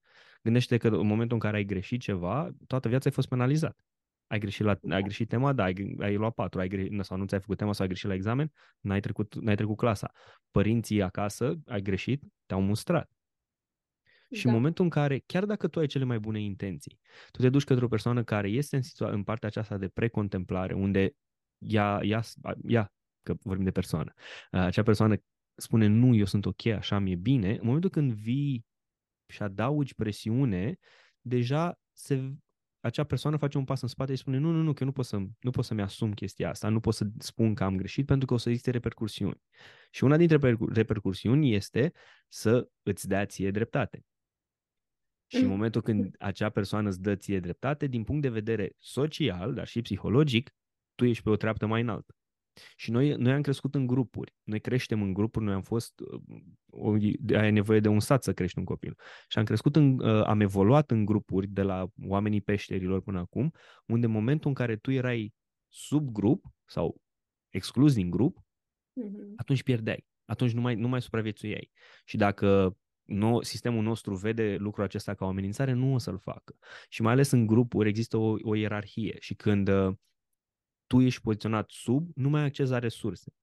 Gândește că în momentul în care ai greșit ceva, toată viața ai fost penalizat. Ai greșit, la, ai da. greșit tema, da, ai, ai luat patru, ai greșit, sau nu ți-ai făcut tema sau ai greșit la examen, n-ai trecut, n-ai trecut clasa. Părinții acasă, ai greșit, te-au mustrat. Și da. în momentul în care, chiar dacă tu ai cele mai bune intenții, tu te duci către o persoană care este în, situa- în partea aceasta de precontemplare, unde ea, ea, ea, că vorbim de persoană, acea persoană spune nu, eu sunt ok, așa mi-e bine, în momentul când vii și adaugi presiune, deja se, acea persoană face un pas în spate și spune nu, nu, nu, că eu nu pot, să, nu pot să-mi asum chestia asta, nu pot să spun că am greșit pentru că o să existe repercursiuni. Și una dintre repercursiuni este să îți dea ție dreptate. Și în mm. momentul când acea persoană îți dă ție dreptate, din punct de vedere social, dar și psihologic, tu ești pe o treaptă mai înaltă. Și noi, noi am crescut în grupuri. Noi creștem în grupuri, noi am fost, o, ai nevoie de un sat să crești un copil. Și am crescut, în, uh, am evoluat în grupuri de la oamenii peșterilor până acum, unde în momentul în care tu erai sub grup sau exclus din grup, mm-hmm. atunci pierdeai. Atunci nu mai, nu mai supraviețuiai. Și dacă no, sistemul nostru vede lucrul acesta ca o amenințare, nu o să-l facă. Și mai ales în grupuri există o, o ierarhie și când uh, tu ești poziționat sub, nu mai ai acces la resurse.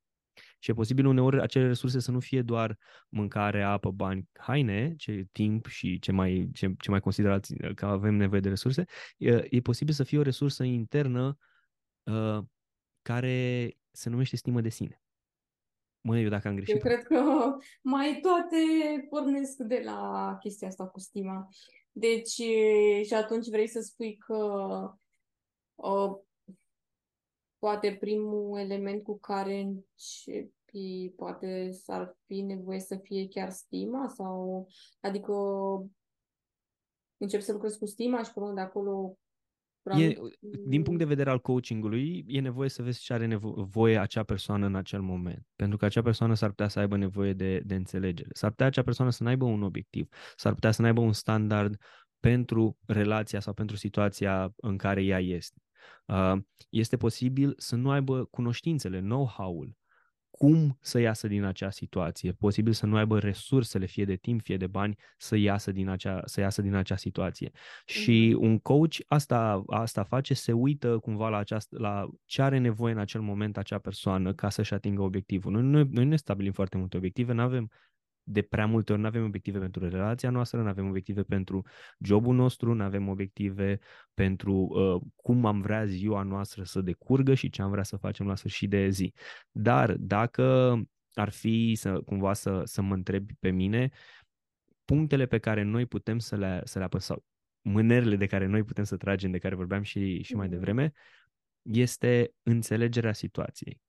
Și e posibil uneori acele resurse să nu fie doar mâncare, apă, bani, haine, ce timp și ce mai, ce, ce mai considerați că avem nevoie de resurse, e, e posibil să fie o resursă internă uh, care se numește stimă de sine. Mă, eu dacă am greșit... Eu cred că mai toate pornesc de la chestia asta cu stima. Deci, și atunci vrei să spui că uh, poate primul element cu care începi, poate s-ar fi nevoie să fie chiar stima sau, adică încep să lucrezi cu stima și până de acolo E, din punct de vedere al coachingului, e nevoie să vezi ce are nevoie acea persoană în acel moment. Pentru că acea persoană s-ar putea să aibă nevoie de, de înțelegere. S-ar putea acea persoană să nu aibă un obiectiv. S-ar putea să nu aibă un standard pentru relația sau pentru situația în care ea este. Uh, este posibil să nu aibă cunoștințele, know-how-ul cum să iasă din acea situație. Posibil să nu aibă resursele, fie de timp, fie de bani, să iasă din acea, să iasă din acea situație. Și mm-hmm. un coach asta, asta face, se uită cumva la, această, la ce are nevoie în acel moment acea persoană ca să-și atingă obiectivul. Noi, noi, noi ne stabilim foarte multe obiective, nu avem de prea multe ori nu avem obiective pentru relația noastră, nu avem obiective pentru jobul nostru, nu avem obiective pentru uh, cum am vrea ziua noastră să decurgă și ce am vrea să facem la sfârșit de zi. Dar dacă ar fi să cumva să, să mă întrebi pe mine, punctele pe care noi putem să le, să le apăsăm, mânerele de care noi putem să tragem, de care vorbeam și, și mai mm. devreme, este înțelegerea situației.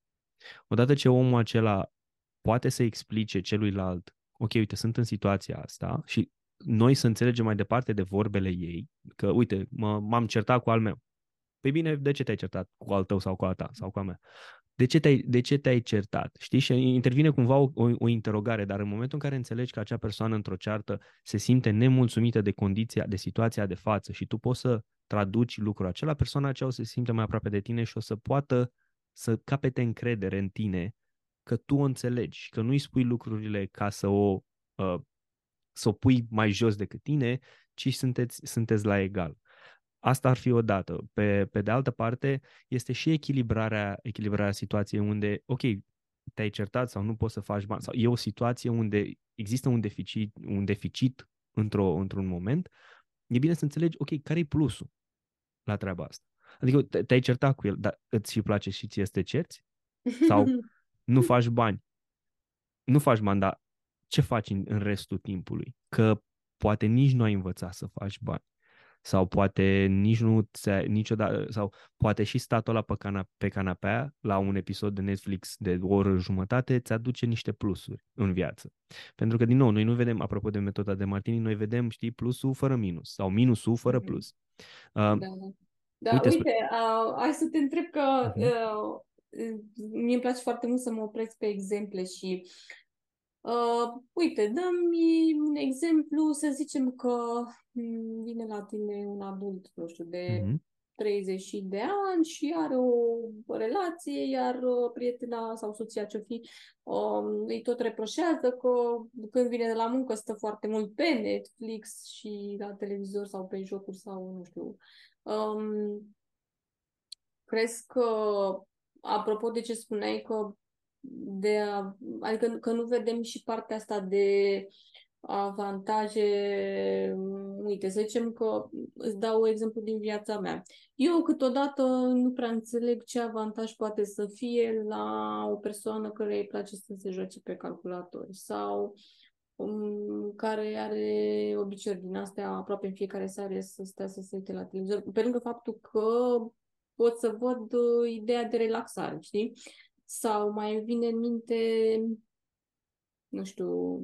Odată ce omul acela poate să explice celuilalt ok, uite, sunt în situația asta și noi să înțelegem mai departe de vorbele ei, că, uite, mă, m-am certat cu al meu. Păi bine, de ce te-ai certat cu al tău sau cu a ta sau cu a mea? De ce te-ai, de ce te-ai certat? Știi? Și intervine cumva o, o, o interogare, dar în momentul în care înțelegi că acea persoană într-o ceartă se simte nemulțumită de condiția, de situația de față și tu poți să traduci lucrul acela, persoana aceea o să se simte mai aproape de tine și o să poată să capete încredere în tine că tu o înțelegi și că nu îi spui lucrurile ca să o, uh, să o pui mai jos decât tine, ci sunteți, sunteți la egal. Asta ar fi o dată. Pe, pe de altă parte, este și echilibrarea, echilibrarea situației unde, ok, te-ai certat sau nu poți să faci bani, sau e o situație unde există un deficit, un deficit într-o, într-un moment, e bine să înțelegi, ok, care e plusul la treaba asta? Adică te-ai certat cu el, dar îți și place și ție să te cerți? Sau nu faci bani. Nu faci bani, dar ce faci în, în restul timpului? Că poate nici nu ai învățat să faci bani. Sau poate nici nu ți niciodată, sau poate și statul ăla pe, cana, pe canapea, la un episod de Netflix de o oră jumătate, ți aduce niște plusuri în viață. Pentru că, din nou, noi nu vedem, apropo de metoda de Martini, noi vedem, știi, plusul fără minus sau minusul fără plus. Uh, da. Da, uite, uite uh, hai să te întreb că uh-huh. uh, mie îmi place foarte mult să mă opresc pe exemple și uh, uite, dă-mi un exemplu, să zicem că mm, vine la tine un adult, nu știu, de mm-hmm. 30 de ani și are o relație, iar uh, prietena sau soția ce fi um, îi tot reproșează că când vine de la muncă stă foarte mult pe Netflix și la televizor sau pe jocuri sau nu știu. Um, crezi că apropo de ce spuneai că de a, adică că nu vedem și partea asta de avantaje, uite, să zicem că îți dau exemplu din viața mea. Eu câteodată nu prea înțeleg ce avantaj poate să fie la o persoană care îi place să se joace pe calculator sau um, care are obiceiuri din astea aproape în fiecare seară să stea să se uite la televizor, pe lângă faptul că pot să văd uh, ideea de relaxare, știi? Sau mai vine în minte, nu știu,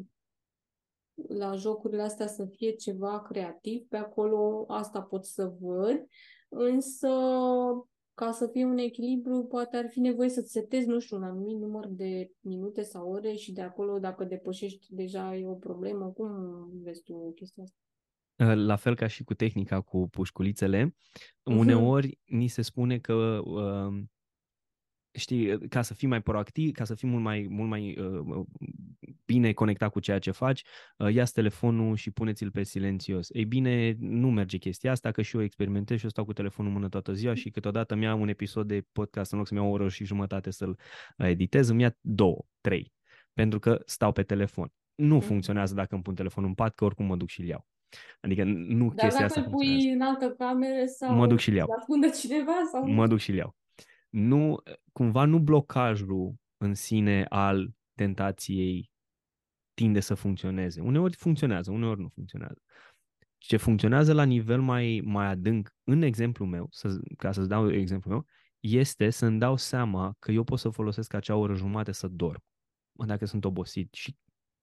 la jocurile astea să fie ceva creativ pe acolo, asta pot să văd, însă ca să fie un echilibru, poate ar fi nevoie să-ți setezi, nu știu, un anumit număr de minute sau ore și de acolo, dacă depășești, deja e o problemă. Cum vezi tu chestia asta? La fel ca și cu tehnica cu pușculițele, uh-huh. uneori ni se spune că uh, știi, ca să fii mai proactiv, ca să fii mult mai, mult mai uh, bine conectat cu ceea ce faci, uh, ia telefonul și puneți-l pe silențios. Ei bine, nu merge chestia asta, că și eu experimentez și eu stau cu telefonul în mână toată ziua și câteodată mi-am un episod de podcast, în loc să-mi iau o oră și jumătate să-l editez, îmi ia două, trei, pentru că stau pe telefon. Nu uh-huh. funcționează dacă îmi pun telefonul în pat, că oricum mă duc și-l iau. Adică nu Dar chestia asta dacă pui în altă cameră sau mă duc și iau. ascunde cineva sau Mă duc și iau. nu, cumva nu blocajul în sine al tentației tinde să funcționeze. Uneori funcționează, uneori nu funcționează. Ce funcționează la nivel mai, mai adânc, în exemplu meu, să, ca să-ți dau exemplu meu, este să-mi dau seama că eu pot să folosesc acea oră jumate să dorm. Dacă sunt obosit și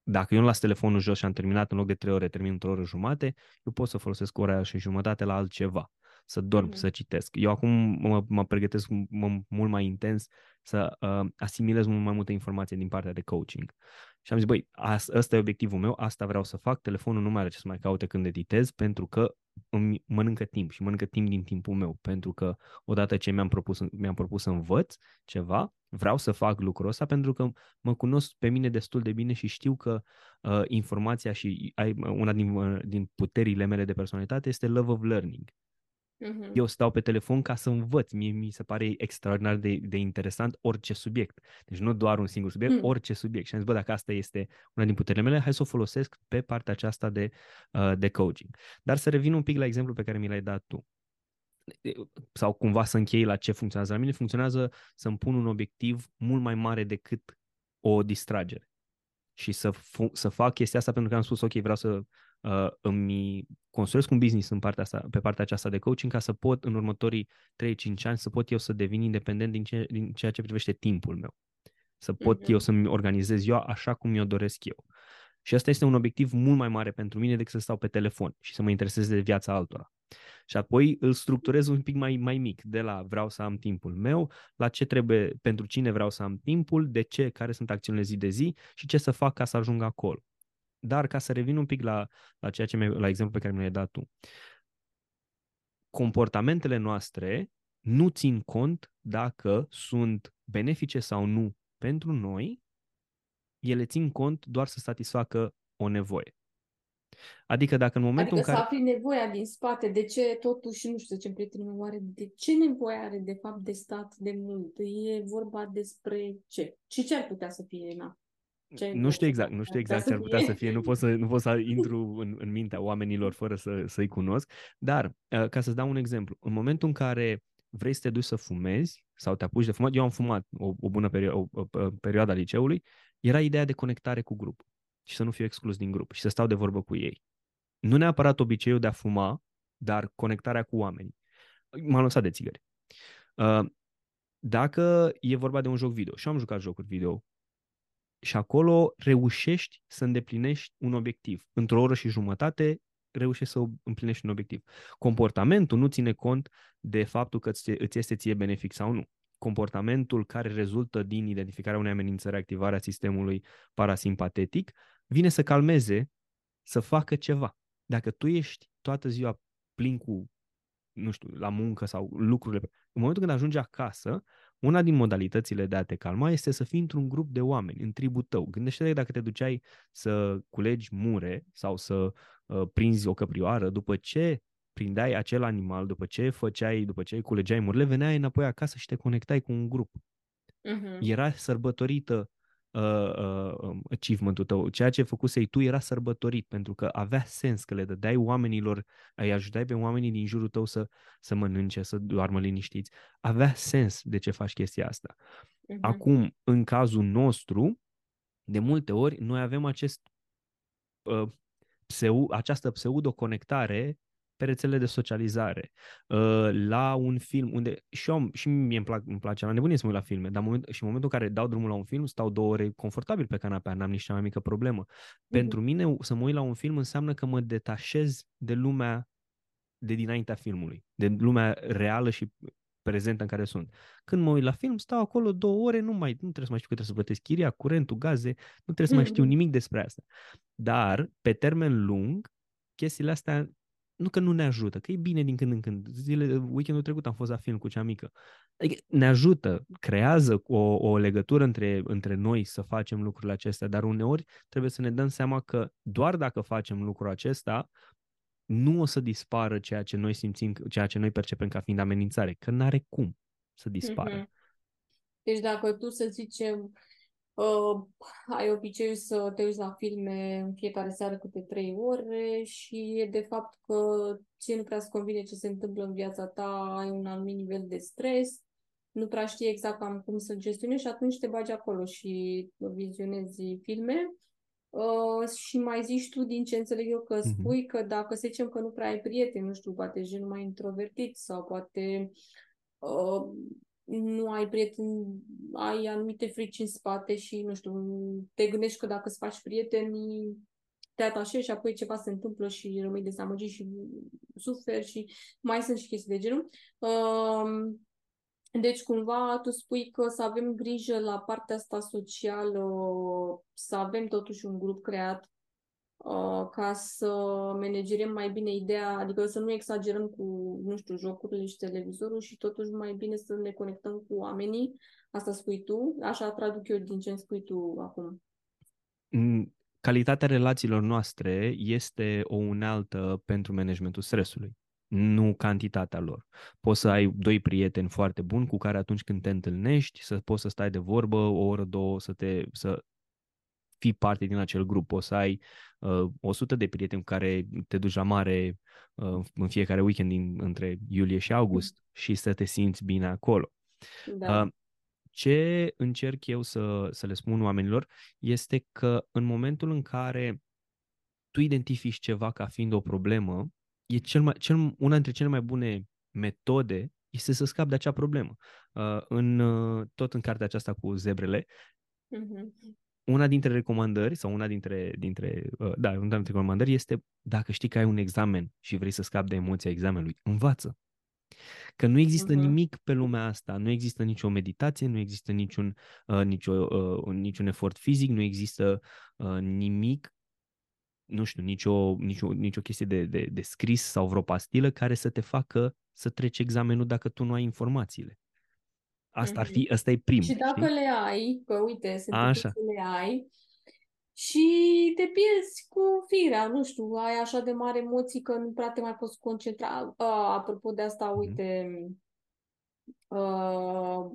dacă eu nu las telefonul jos și am terminat în loc de trei ore, termin într-o oră jumate, eu pot să folosesc ora și jumătate la altceva să dorm, mm-hmm. să citesc. Eu acum mă, mă pregătesc mă, mult mai intens să uh, asimilez mult mai multe informații din partea de coaching. Și am zis, băi, ăsta e obiectivul meu, asta vreau să fac, telefonul nu mai are ce să mai caute când editez, pentru că îmi mănâncă timp și mănâncă timp din timpul meu, pentru că odată ce mi-am propus, mi-am propus să învăț ceva, vreau să fac lucrul ăsta pentru că mă cunosc pe mine destul de bine și știu că uh, informația și ai, una din, uh, din puterile mele de personalitate este love of learning. Uh-huh. Eu stau pe telefon ca să învăț. Mie mi se pare extraordinar de, de interesant orice subiect. Deci nu doar un singur subiect, uh-huh. orice subiect. Și am zis, bă, dacă asta este una din puterile mele, hai să o folosesc pe partea aceasta de, uh, de coaching. Dar să revin un pic la exemplu pe care mi l-ai dat tu sau cumva să închei la ce funcționează la mine, funcționează să-mi pun un obiectiv mult mai mare decât o distragere. Și să, fu- să fac chestia asta pentru că am spus, ok, vreau să uh, îmi construiesc un business în partea asta, pe partea aceasta de coaching ca să pot în următorii 3-5 ani să pot eu să devin independent din, ce, din ceea ce privește timpul meu. Să pot mm-hmm. eu să-mi organizez eu așa cum eu doresc eu. Și asta este un obiectiv mult mai mare pentru mine decât să stau pe telefon și să mă interesez de viața altora. Și apoi îl structurez un pic mai, mai mic, de la vreau să am timpul meu, la ce trebuie, pentru cine vreau să am timpul, de ce, care sunt acțiunile zi de zi și ce să fac ca să ajung acolo. Dar ca să revin un pic la, la ceea ce la exemplu pe care mi l-ai dat tu. Comportamentele noastre nu țin cont dacă sunt benefice sau nu pentru noi, ele țin cont doar să satisfacă o nevoie. Adică dacă în momentul adică în care... să afli nevoia din spate, de ce totuși, nu știu ce prietenul meu are, de ce nevoie are de fapt de stat de mult? E vorba despre ce? Și ce ar putea să fie, na? Ce nu știu exact, nu știu exact ce ar putea să fie, nu pot să, nu pot să intru în, în mintea oamenilor fără să, să-i cunosc, dar uh, ca să-ți dau un exemplu, în momentul în care vrei să te duci să fumezi sau te apuci de fumat, eu am fumat o, o bună perio- o, o, o perioadă a liceului, era ideea de conectare cu grup și să nu fiu exclus din grup și să stau de vorbă cu ei. Nu neapărat obiceiul de a fuma, dar conectarea cu oamenii. M-am lăsat de țigări. Uh, dacă e vorba de un joc video, și am jucat jocuri video, și acolo reușești să îndeplinești un obiectiv. Într-o oră și jumătate reușești să împlinești un obiectiv. Comportamentul nu ține cont de faptul că îți este ție benefic sau nu. Comportamentul care rezultă din identificarea unei amenințări, activarea sistemului parasimpatetic, vine să calmeze, să facă ceva. Dacă tu ești toată ziua plin cu, nu știu, la muncă sau lucrurile, în momentul când ajungi acasă, una din modalitățile de a te calma este să fii într-un grup de oameni, în tribul tău. Gândește-te dacă te duceai să culegi mure sau să uh, prinzi o căprioară, după ce prindeai acel animal, după ce făceai, după ce culegeai murile, veneai înapoi acasă și te conectai cu un grup. Uh-huh. Era sărbătorită uh, uh, um, achievement-ul tău. Ceea ce făcusei tu era sărbătorit pentru că avea sens că le dădeai oamenilor, îi ajutai pe oamenii din jurul tău să, să mănânce, să doarmă liniștiți. Avea sens de ce faci chestia asta. Uh-huh. Acum, în cazul nostru, de multe ori, noi avem acest uh, pseu, această pseudo-conectare pe rețelele de socializare, uh, la un film unde și, eu, și mie îmi, plac, îmi place la nebunie să mă uit la filme, dar moment, și în momentul în care dau drumul la un film, stau două ore confortabil pe canapea, n-am nici cea mai mică problemă. Mm-hmm. Pentru mine să mă uit la un film înseamnă că mă detașez de lumea de dinaintea filmului, de lumea reală și prezentă în care sunt. Când mă uit la film, stau acolo două ore, nu mai nu trebuie să mai știu că trebuie să plătesc chiria, curentul, gaze, nu trebuie să mai știu nimic despre asta. Dar, pe termen lung, chestiile astea nu că nu ne ajută, că e bine din când în când. Zile, weekendul trecut am fost la film cu cea mică. Adică ne ajută, creează o, o legătură între, între noi să facem lucrurile acestea, dar uneori trebuie să ne dăm seama că doar dacă facem lucrul acesta, nu o să dispară ceea ce noi simțim, ceea ce noi percepem ca fiind amenințare, că nu are cum să dispară. Mm-hmm. Deci dacă tu, să zicem, Uh, ai obiceiul să te uiți la filme în fiecare seară câte trei ore și e de fapt că ție nu prea îți convine ce se întâmplă în viața ta, ai un anumit nivel de stres nu prea știi exact cam cum să gestionezi și atunci te bagi acolo și vizionezi filme. Uh, și mai zici tu, din ce înțeleg eu, că Mhm. spui că dacă să zicem că nu prea ai prieteni, nu știu, poate gen mai introvertit sau poate uh, nu ai prieteni, ai anumite frici în spate și, nu știu, te gândești că dacă îți faci prieteni, te atașezi și apoi ceva se întâmplă și rămâi dezamăgit și suferi și mai sunt și chestii de genul. Uh, deci, cumva, tu spui că să avem grijă la partea asta socială, să avem totuși un grup creat uh, ca să managerăm mai bine ideea, adică să nu exagerăm cu, nu știu, jocurile și televizorul și totuși mai bine să ne conectăm cu oamenii. Asta spui tu, așa traduc eu din ce îmi spui tu acum. Mm, Calitatea relațiilor noastre este o unealtă pentru managementul stresului, nu cantitatea lor. Poți să ai doi prieteni foarte buni cu care atunci când te întâlnești să poți să stai de vorbă o oră, două, să, te, să fii parte din acel grup. Poți să ai uh, 100 de prieteni cu care te duci la mare uh, în fiecare weekend din, între iulie și august și să te simți bine acolo. Da. Uh, ce încerc eu să, să le spun oamenilor este că în momentul în care tu identifici ceva ca fiind o problemă, e cel mai, cel, una dintre cele mai bune metode este să scapi de acea problemă. Uh, în, uh, tot în cartea aceasta cu zebrele, Mhm. Una dintre recomandări sau una dintre, dintre uh, da, una dintre recomandări este dacă știi că ai un examen și vrei să scapi de emoția examenului, învață. Că nu există Mhm. nimic pe lumea asta, nu există nicio meditație, nu există niciun, uh, nicio, uh, niciun efort fizic, nu există uh, nimic, nu știu, nicio, nicio, nicio chestie de, de, de scris sau vreo pastilă care să te facă să treci examenul dacă tu nu ai informațiile. Asta ar fi, ăsta e primul, Și dacă știi? le ai, că uite, se Așa. întâmplă să le ai, și te pierzi cu firea, nu știu, ai așa de mari emoții că nu prea te mai poți concentra. A, apropo de asta, Mhm. uite, uh,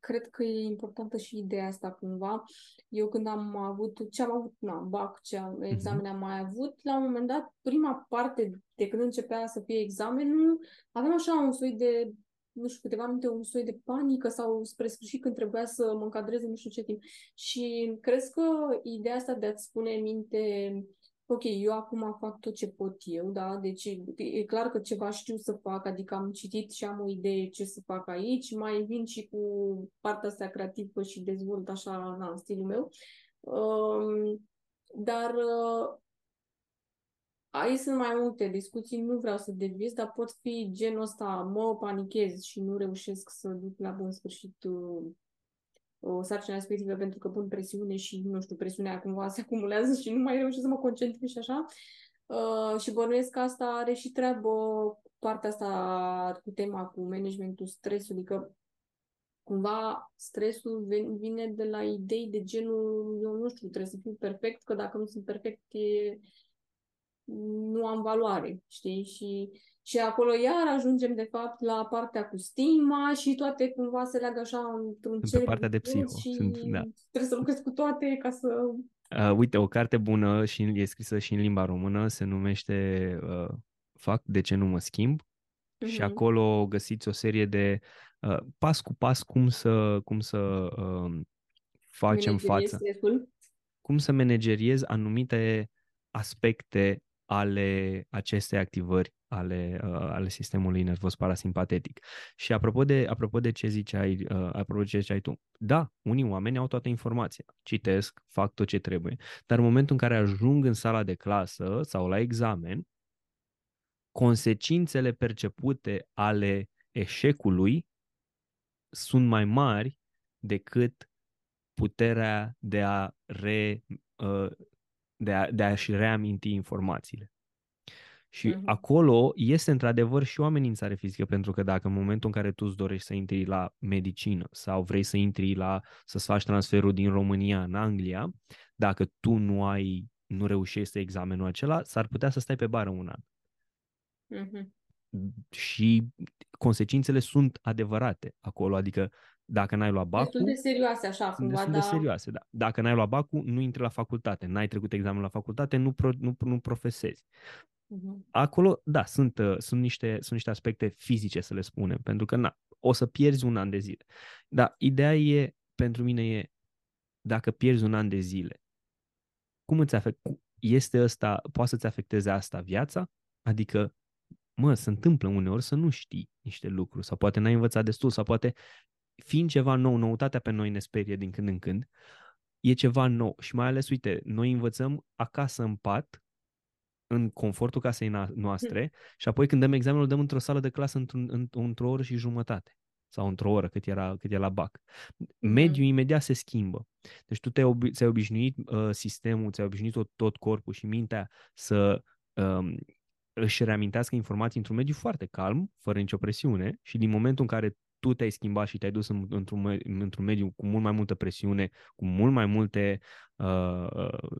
cred că e importantă și ideea asta cumva. Eu când am avut, ce am avut, na, BAC, ce am, examene am mai avut, la un moment dat, prima parte de când începea să fie examenul, aveam așa un soi de nu știu, câteva minute, un soi de panică sau spre sfârșit când trebuia să mă încadrez în nu știu ce timp. Și crezi că ideea asta de a-ți spune în minte, ok, eu acum fac tot ce pot eu, da, deci e, e clar că ceva știu să fac, adică am citit și am o idee ce să fac aici, mai vin și cu partea asta creativă și dezvolt așa, na, în stilul meu. Um, dar uh, Aici sunt mai multe discuții, nu vreau să deviez, dar pot fi genul ăsta, mă panichez și nu reușesc să duc la bun sfârșit uh, o sarcină respectivă pentru că pun presiune și, nu știu, presiunea cumva se acumulează și nu mai reușesc să mă concentrez și așa. Uh, și bănuiesc că asta are și treabă cu partea asta cu tema cu managementul stresului, că cumva stresul ven- vine de la idei de genul, eu nu știu, trebuie să fiu perfect, că dacă nu sunt perfect e nu am valoare, știi? Și, și acolo iar ajungem, de fapt, la partea cu stima și toate cumva se leagă așa într-un Sunt pe cerc partea de vicios psiho, Și sunt- da. trebuie să lucrezi cu toate ca să... Uh, uite, o carte bună și e scrisă și în limba română se numește uh, Fac de ce nu mă schimb și Mhm. acolo găsiți o serie de uh, pas cu pas cum să, cum să uh, facem Manageriezi față, stresul. cum să manageriez anumite aspecte ale acestei activări ale, uh, ale sistemului nervos parasimpatetic. Și apropo de, apropo de ce ziceai, uh, apropo de ce ziceai tu, da, unii oameni au toată informația, citesc, fac tot ce trebuie, dar în momentul în care ajung în sala de clasă sau la examen, consecințele percepute ale eșecului sunt mai mari decât puterea de a re, uh, de, a, de a-și reaminti informațiile. Și Mhm. acolo este într-adevăr și o amenințare fizică, pentru că dacă în momentul în care tu îți dorești să intri la medicină sau vrei să intri la, să-ți faci transferul din România în Anglia, dacă tu nu ai, nu reușești examenul acela, s-ar putea să stai pe bară un an. Mhm. Și consecințele sunt adevărate acolo, adică dacă n-ai luat Destul bacul, de serioase așa, sunt cumva, destul de dar... serioase, da. Dacă n-ai luat bacul, nu intri la facultate, n-ai trecut examenul la facultate, nu, pro, nu, nu profesezi. Mhm. Acolo, da, sunt, uh, sunt, niște, sunt niște aspecte fizice, să le spunem, pentru că na, o să pierzi un an de zile. Dar ideea e, pentru mine e, dacă pierzi un an de zile, cum îți afect, este ăsta, poate să-ți afecteze asta viața? Adică, mă, se întâmplă uneori să nu știi niște lucruri sau poate n-ai învățat destul sau poate fiind ceva nou, noutatea pe noi ne sperie din când în când, e ceva nou și mai ales, uite, noi învățăm acasă în pat, în confortul casei noastre hmm. și apoi când dăm examenul, dăm într-o sală de clasă într-un, într-o oră și jumătate sau într-o oră cât era, cât era la BAC. Mhm. Mediul mm. imediat se schimbă. Deci tu te-ai, obi- ți-ai obișnuit uh, sistemul, ți-ai obișnuit tot, tot corpul și mintea să um, își reamintească informații într-un mediu foarte calm, fără nicio presiune și din momentul în care tu te-ai schimbat și te-ai dus în, într-un, într-un mediu cu mult mai multă presiune, cu mult mai multe, uh, uh,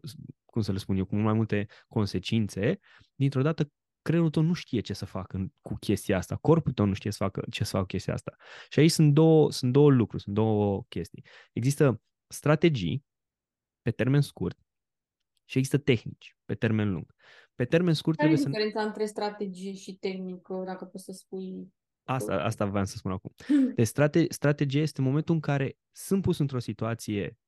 cum să le spun eu, cu mult mai multe consecințe, dintr-o dată creierul tău nu știe ce să facă cu chestia asta, corpul tău nu știe să facă, ce să facă chestia asta. Și aici sunt două, sunt două lucruri, sunt două chestii. Există strategii pe termen scurt și există tehnici pe termen lung. Pe termen scurt Care trebuie e diferența să... între strategie și tehnică, dacă poți să spui? Asta, asta vreau să spun acum. Deci strate, strategie este momentul în care sunt pus într-o situație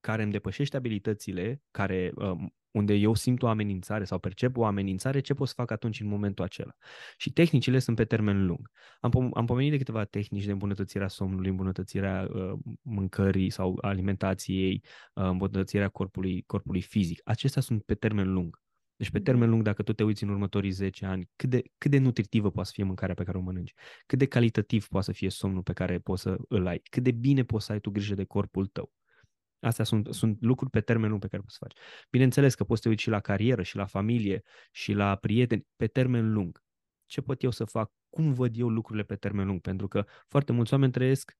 care îmi depășește abilitățile, care um, unde eu simt o amenințare sau percep o amenințare, ce pot să fac atunci în momentul acela? Și tehnicile sunt pe termen lung. Am, pom- am pomenit de câteva tehnici de îmbunătățire a somnului, îmbunătățirea uh, mâncării sau alimentației, uh, îmbunătățirea corpului, corpului fizic. Acestea sunt pe termen lung. Deci pe termen lung, dacă tu te uiți în următorii 10 ani, cât de, cât de nutritivă poate să fie mâncarea pe care o mănânci, cât de calitativ poate să fie somnul pe care poți să îl ai, cât de bine poți să ai tu grijă de corpul tău. Astea sunt, sunt lucruri pe termen lung pe care poți să faci. Bineînțeles că poți să te uiți și la carieră, și la familie, și la prieteni, pe termen lung. Ce pot eu să fac? Cum văd eu lucrurile pe termen lung? Pentru că foarte mulți oameni trăiesc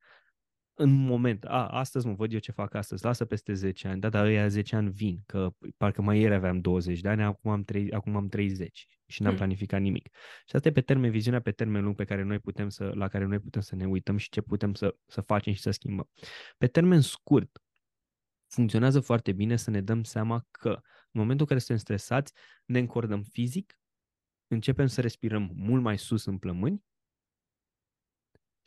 în moment. A, astăzi mă văd eu ce fac astăzi, lasă peste 10 ani. Da, dar ăia 10 ani vin, că parcă mai ieri aveam 20 de ani, acum am, 3, acum am 30 și n-am hmm. planificat nimic. Și asta e pe termen, viziunea pe termen lung pe care noi putem să, la care noi putem să ne uităm și ce putem să, să facem și să schimbăm. Pe termen scurt, funcționează foarte bine să ne dăm seama că în momentul în care suntem stresați, ne încordăm fizic, începem să respirăm mult mai sus în plămâni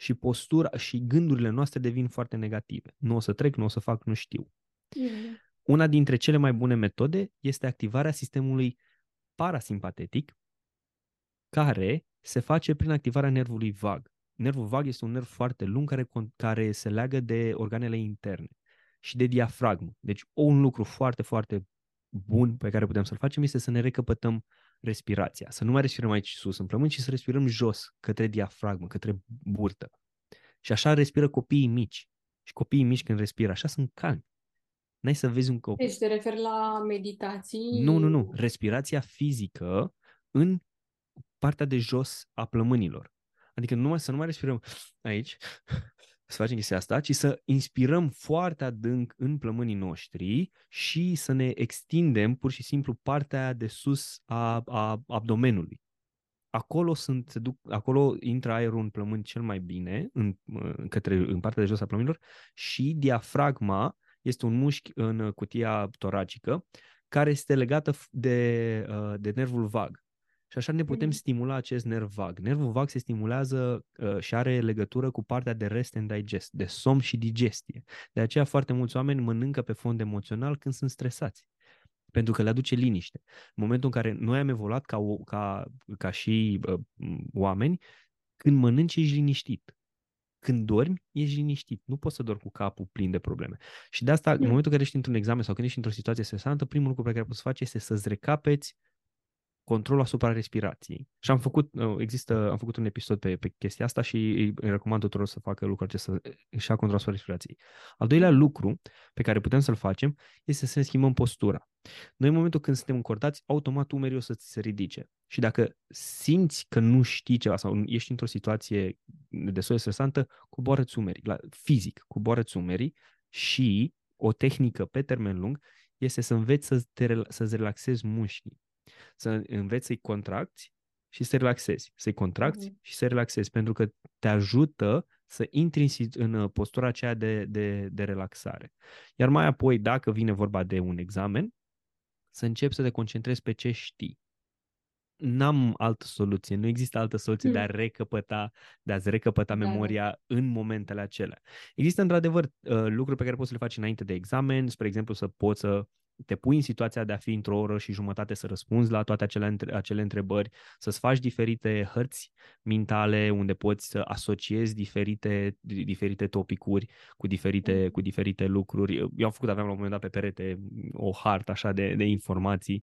și postura și gândurile noastre devin foarte negative. Nu o să trec, nu o să fac, nu știu. Mm. Una dintre cele mai bune metode este activarea sistemului parasimpatetic, care se face prin activarea nervului vag. Nervul vag este un nerv foarte lung care, care se leagă de organele interne și de diafragmă. Deci un lucru foarte, foarte bun pe care putem să-l facem este să ne recăpătăm respirația. Să nu mai respirăm aici sus în plămâni, ci să respirăm jos, către diafragmă, către burtă. Și așa respiră copiii mici. Și copiii mici când respiră așa sunt calmi. N-ai să vezi un copil. Deci te referi la meditații? Nu, nu, nu. Respirația fizică în partea de jos a plămânilor. Adică numai să nu mai respirăm aici să facem chestia asta, ci să inspirăm foarte adânc în plămânii noștri și să ne extindem pur și simplu partea de sus a, a abdomenului. Acolo, sunt, se duc, acolo intră aerul în plămâni cel mai bine, în, în, către, în partea de jos a plămânilor și diafragma este un mușchi în cutia toracică care este legată de, uh, de nervul vag. Și așa ne putem mm. stimula acest nerv vag. Nervul vag se stimulează uh, și are legătură cu partea de rest and digest, de somn și digestie. De aceea foarte mulți oameni mănâncă pe fond emoțional când sunt stresați. Pentru că le aduce liniște. În momentul în care noi am evoluat ca, ca, ca și uh, oameni, când mănânci ești liniștit. Când dormi, ești liniștit. Nu poți să dormi cu capul plin de probleme. Și de asta, mm. în momentul în care ești într-un examen sau când ești într-o situație stresantă, primul lucru pe care poți să faci este să-ți recapeți controlul asupra respirației. Și am făcut, uh, există, am făcut un episod pe, pe chestia asta și îi recomand tuturor să facă lucrul acesta, să își ia controlul asupra respirației. Al doilea lucru pe care putem să-l facem este să ne schimbăm postura. Noi în momentul când suntem încordați, automat umerii o să ți se ridice. Și dacă simți că nu știi ceva sau ești într-o situație destul de stresantă, coboară-ți umerii, la, fizic, coboară-ți umerii și o tehnică pe termen lung este să înveți să te, să-ți relaxezi mușchii să înveți să-i contracți și să relaxezi. Să-i contracți mm-hmm. și să relaxezi, pentru că te ajută să intri în uh, postura aceea de, de, de relaxare. Iar mai apoi, dacă vine vorba de un examen, să începi să te concentrezi pe ce știi. n-am altă soluție, nu există altă soluție de a Hmm. recăpăta, de a-ți recăpăta Da, da. memoria în momentele acelea. Există într-adevăr uh, lucruri pe care poți să le faci înainte de examen, spre exemplu să poți să te pui în situația de a fi într-o oră și jumătate să răspunzi la toate acele, între- acele întrebări, să-ți faci diferite hărți mentale unde poți să asociezi diferite, di- diferite topicuri cu diferite, Mhm. cu diferite lucruri. Eu am făcut, aveam la un moment dat pe perete o hartă așa de, de informații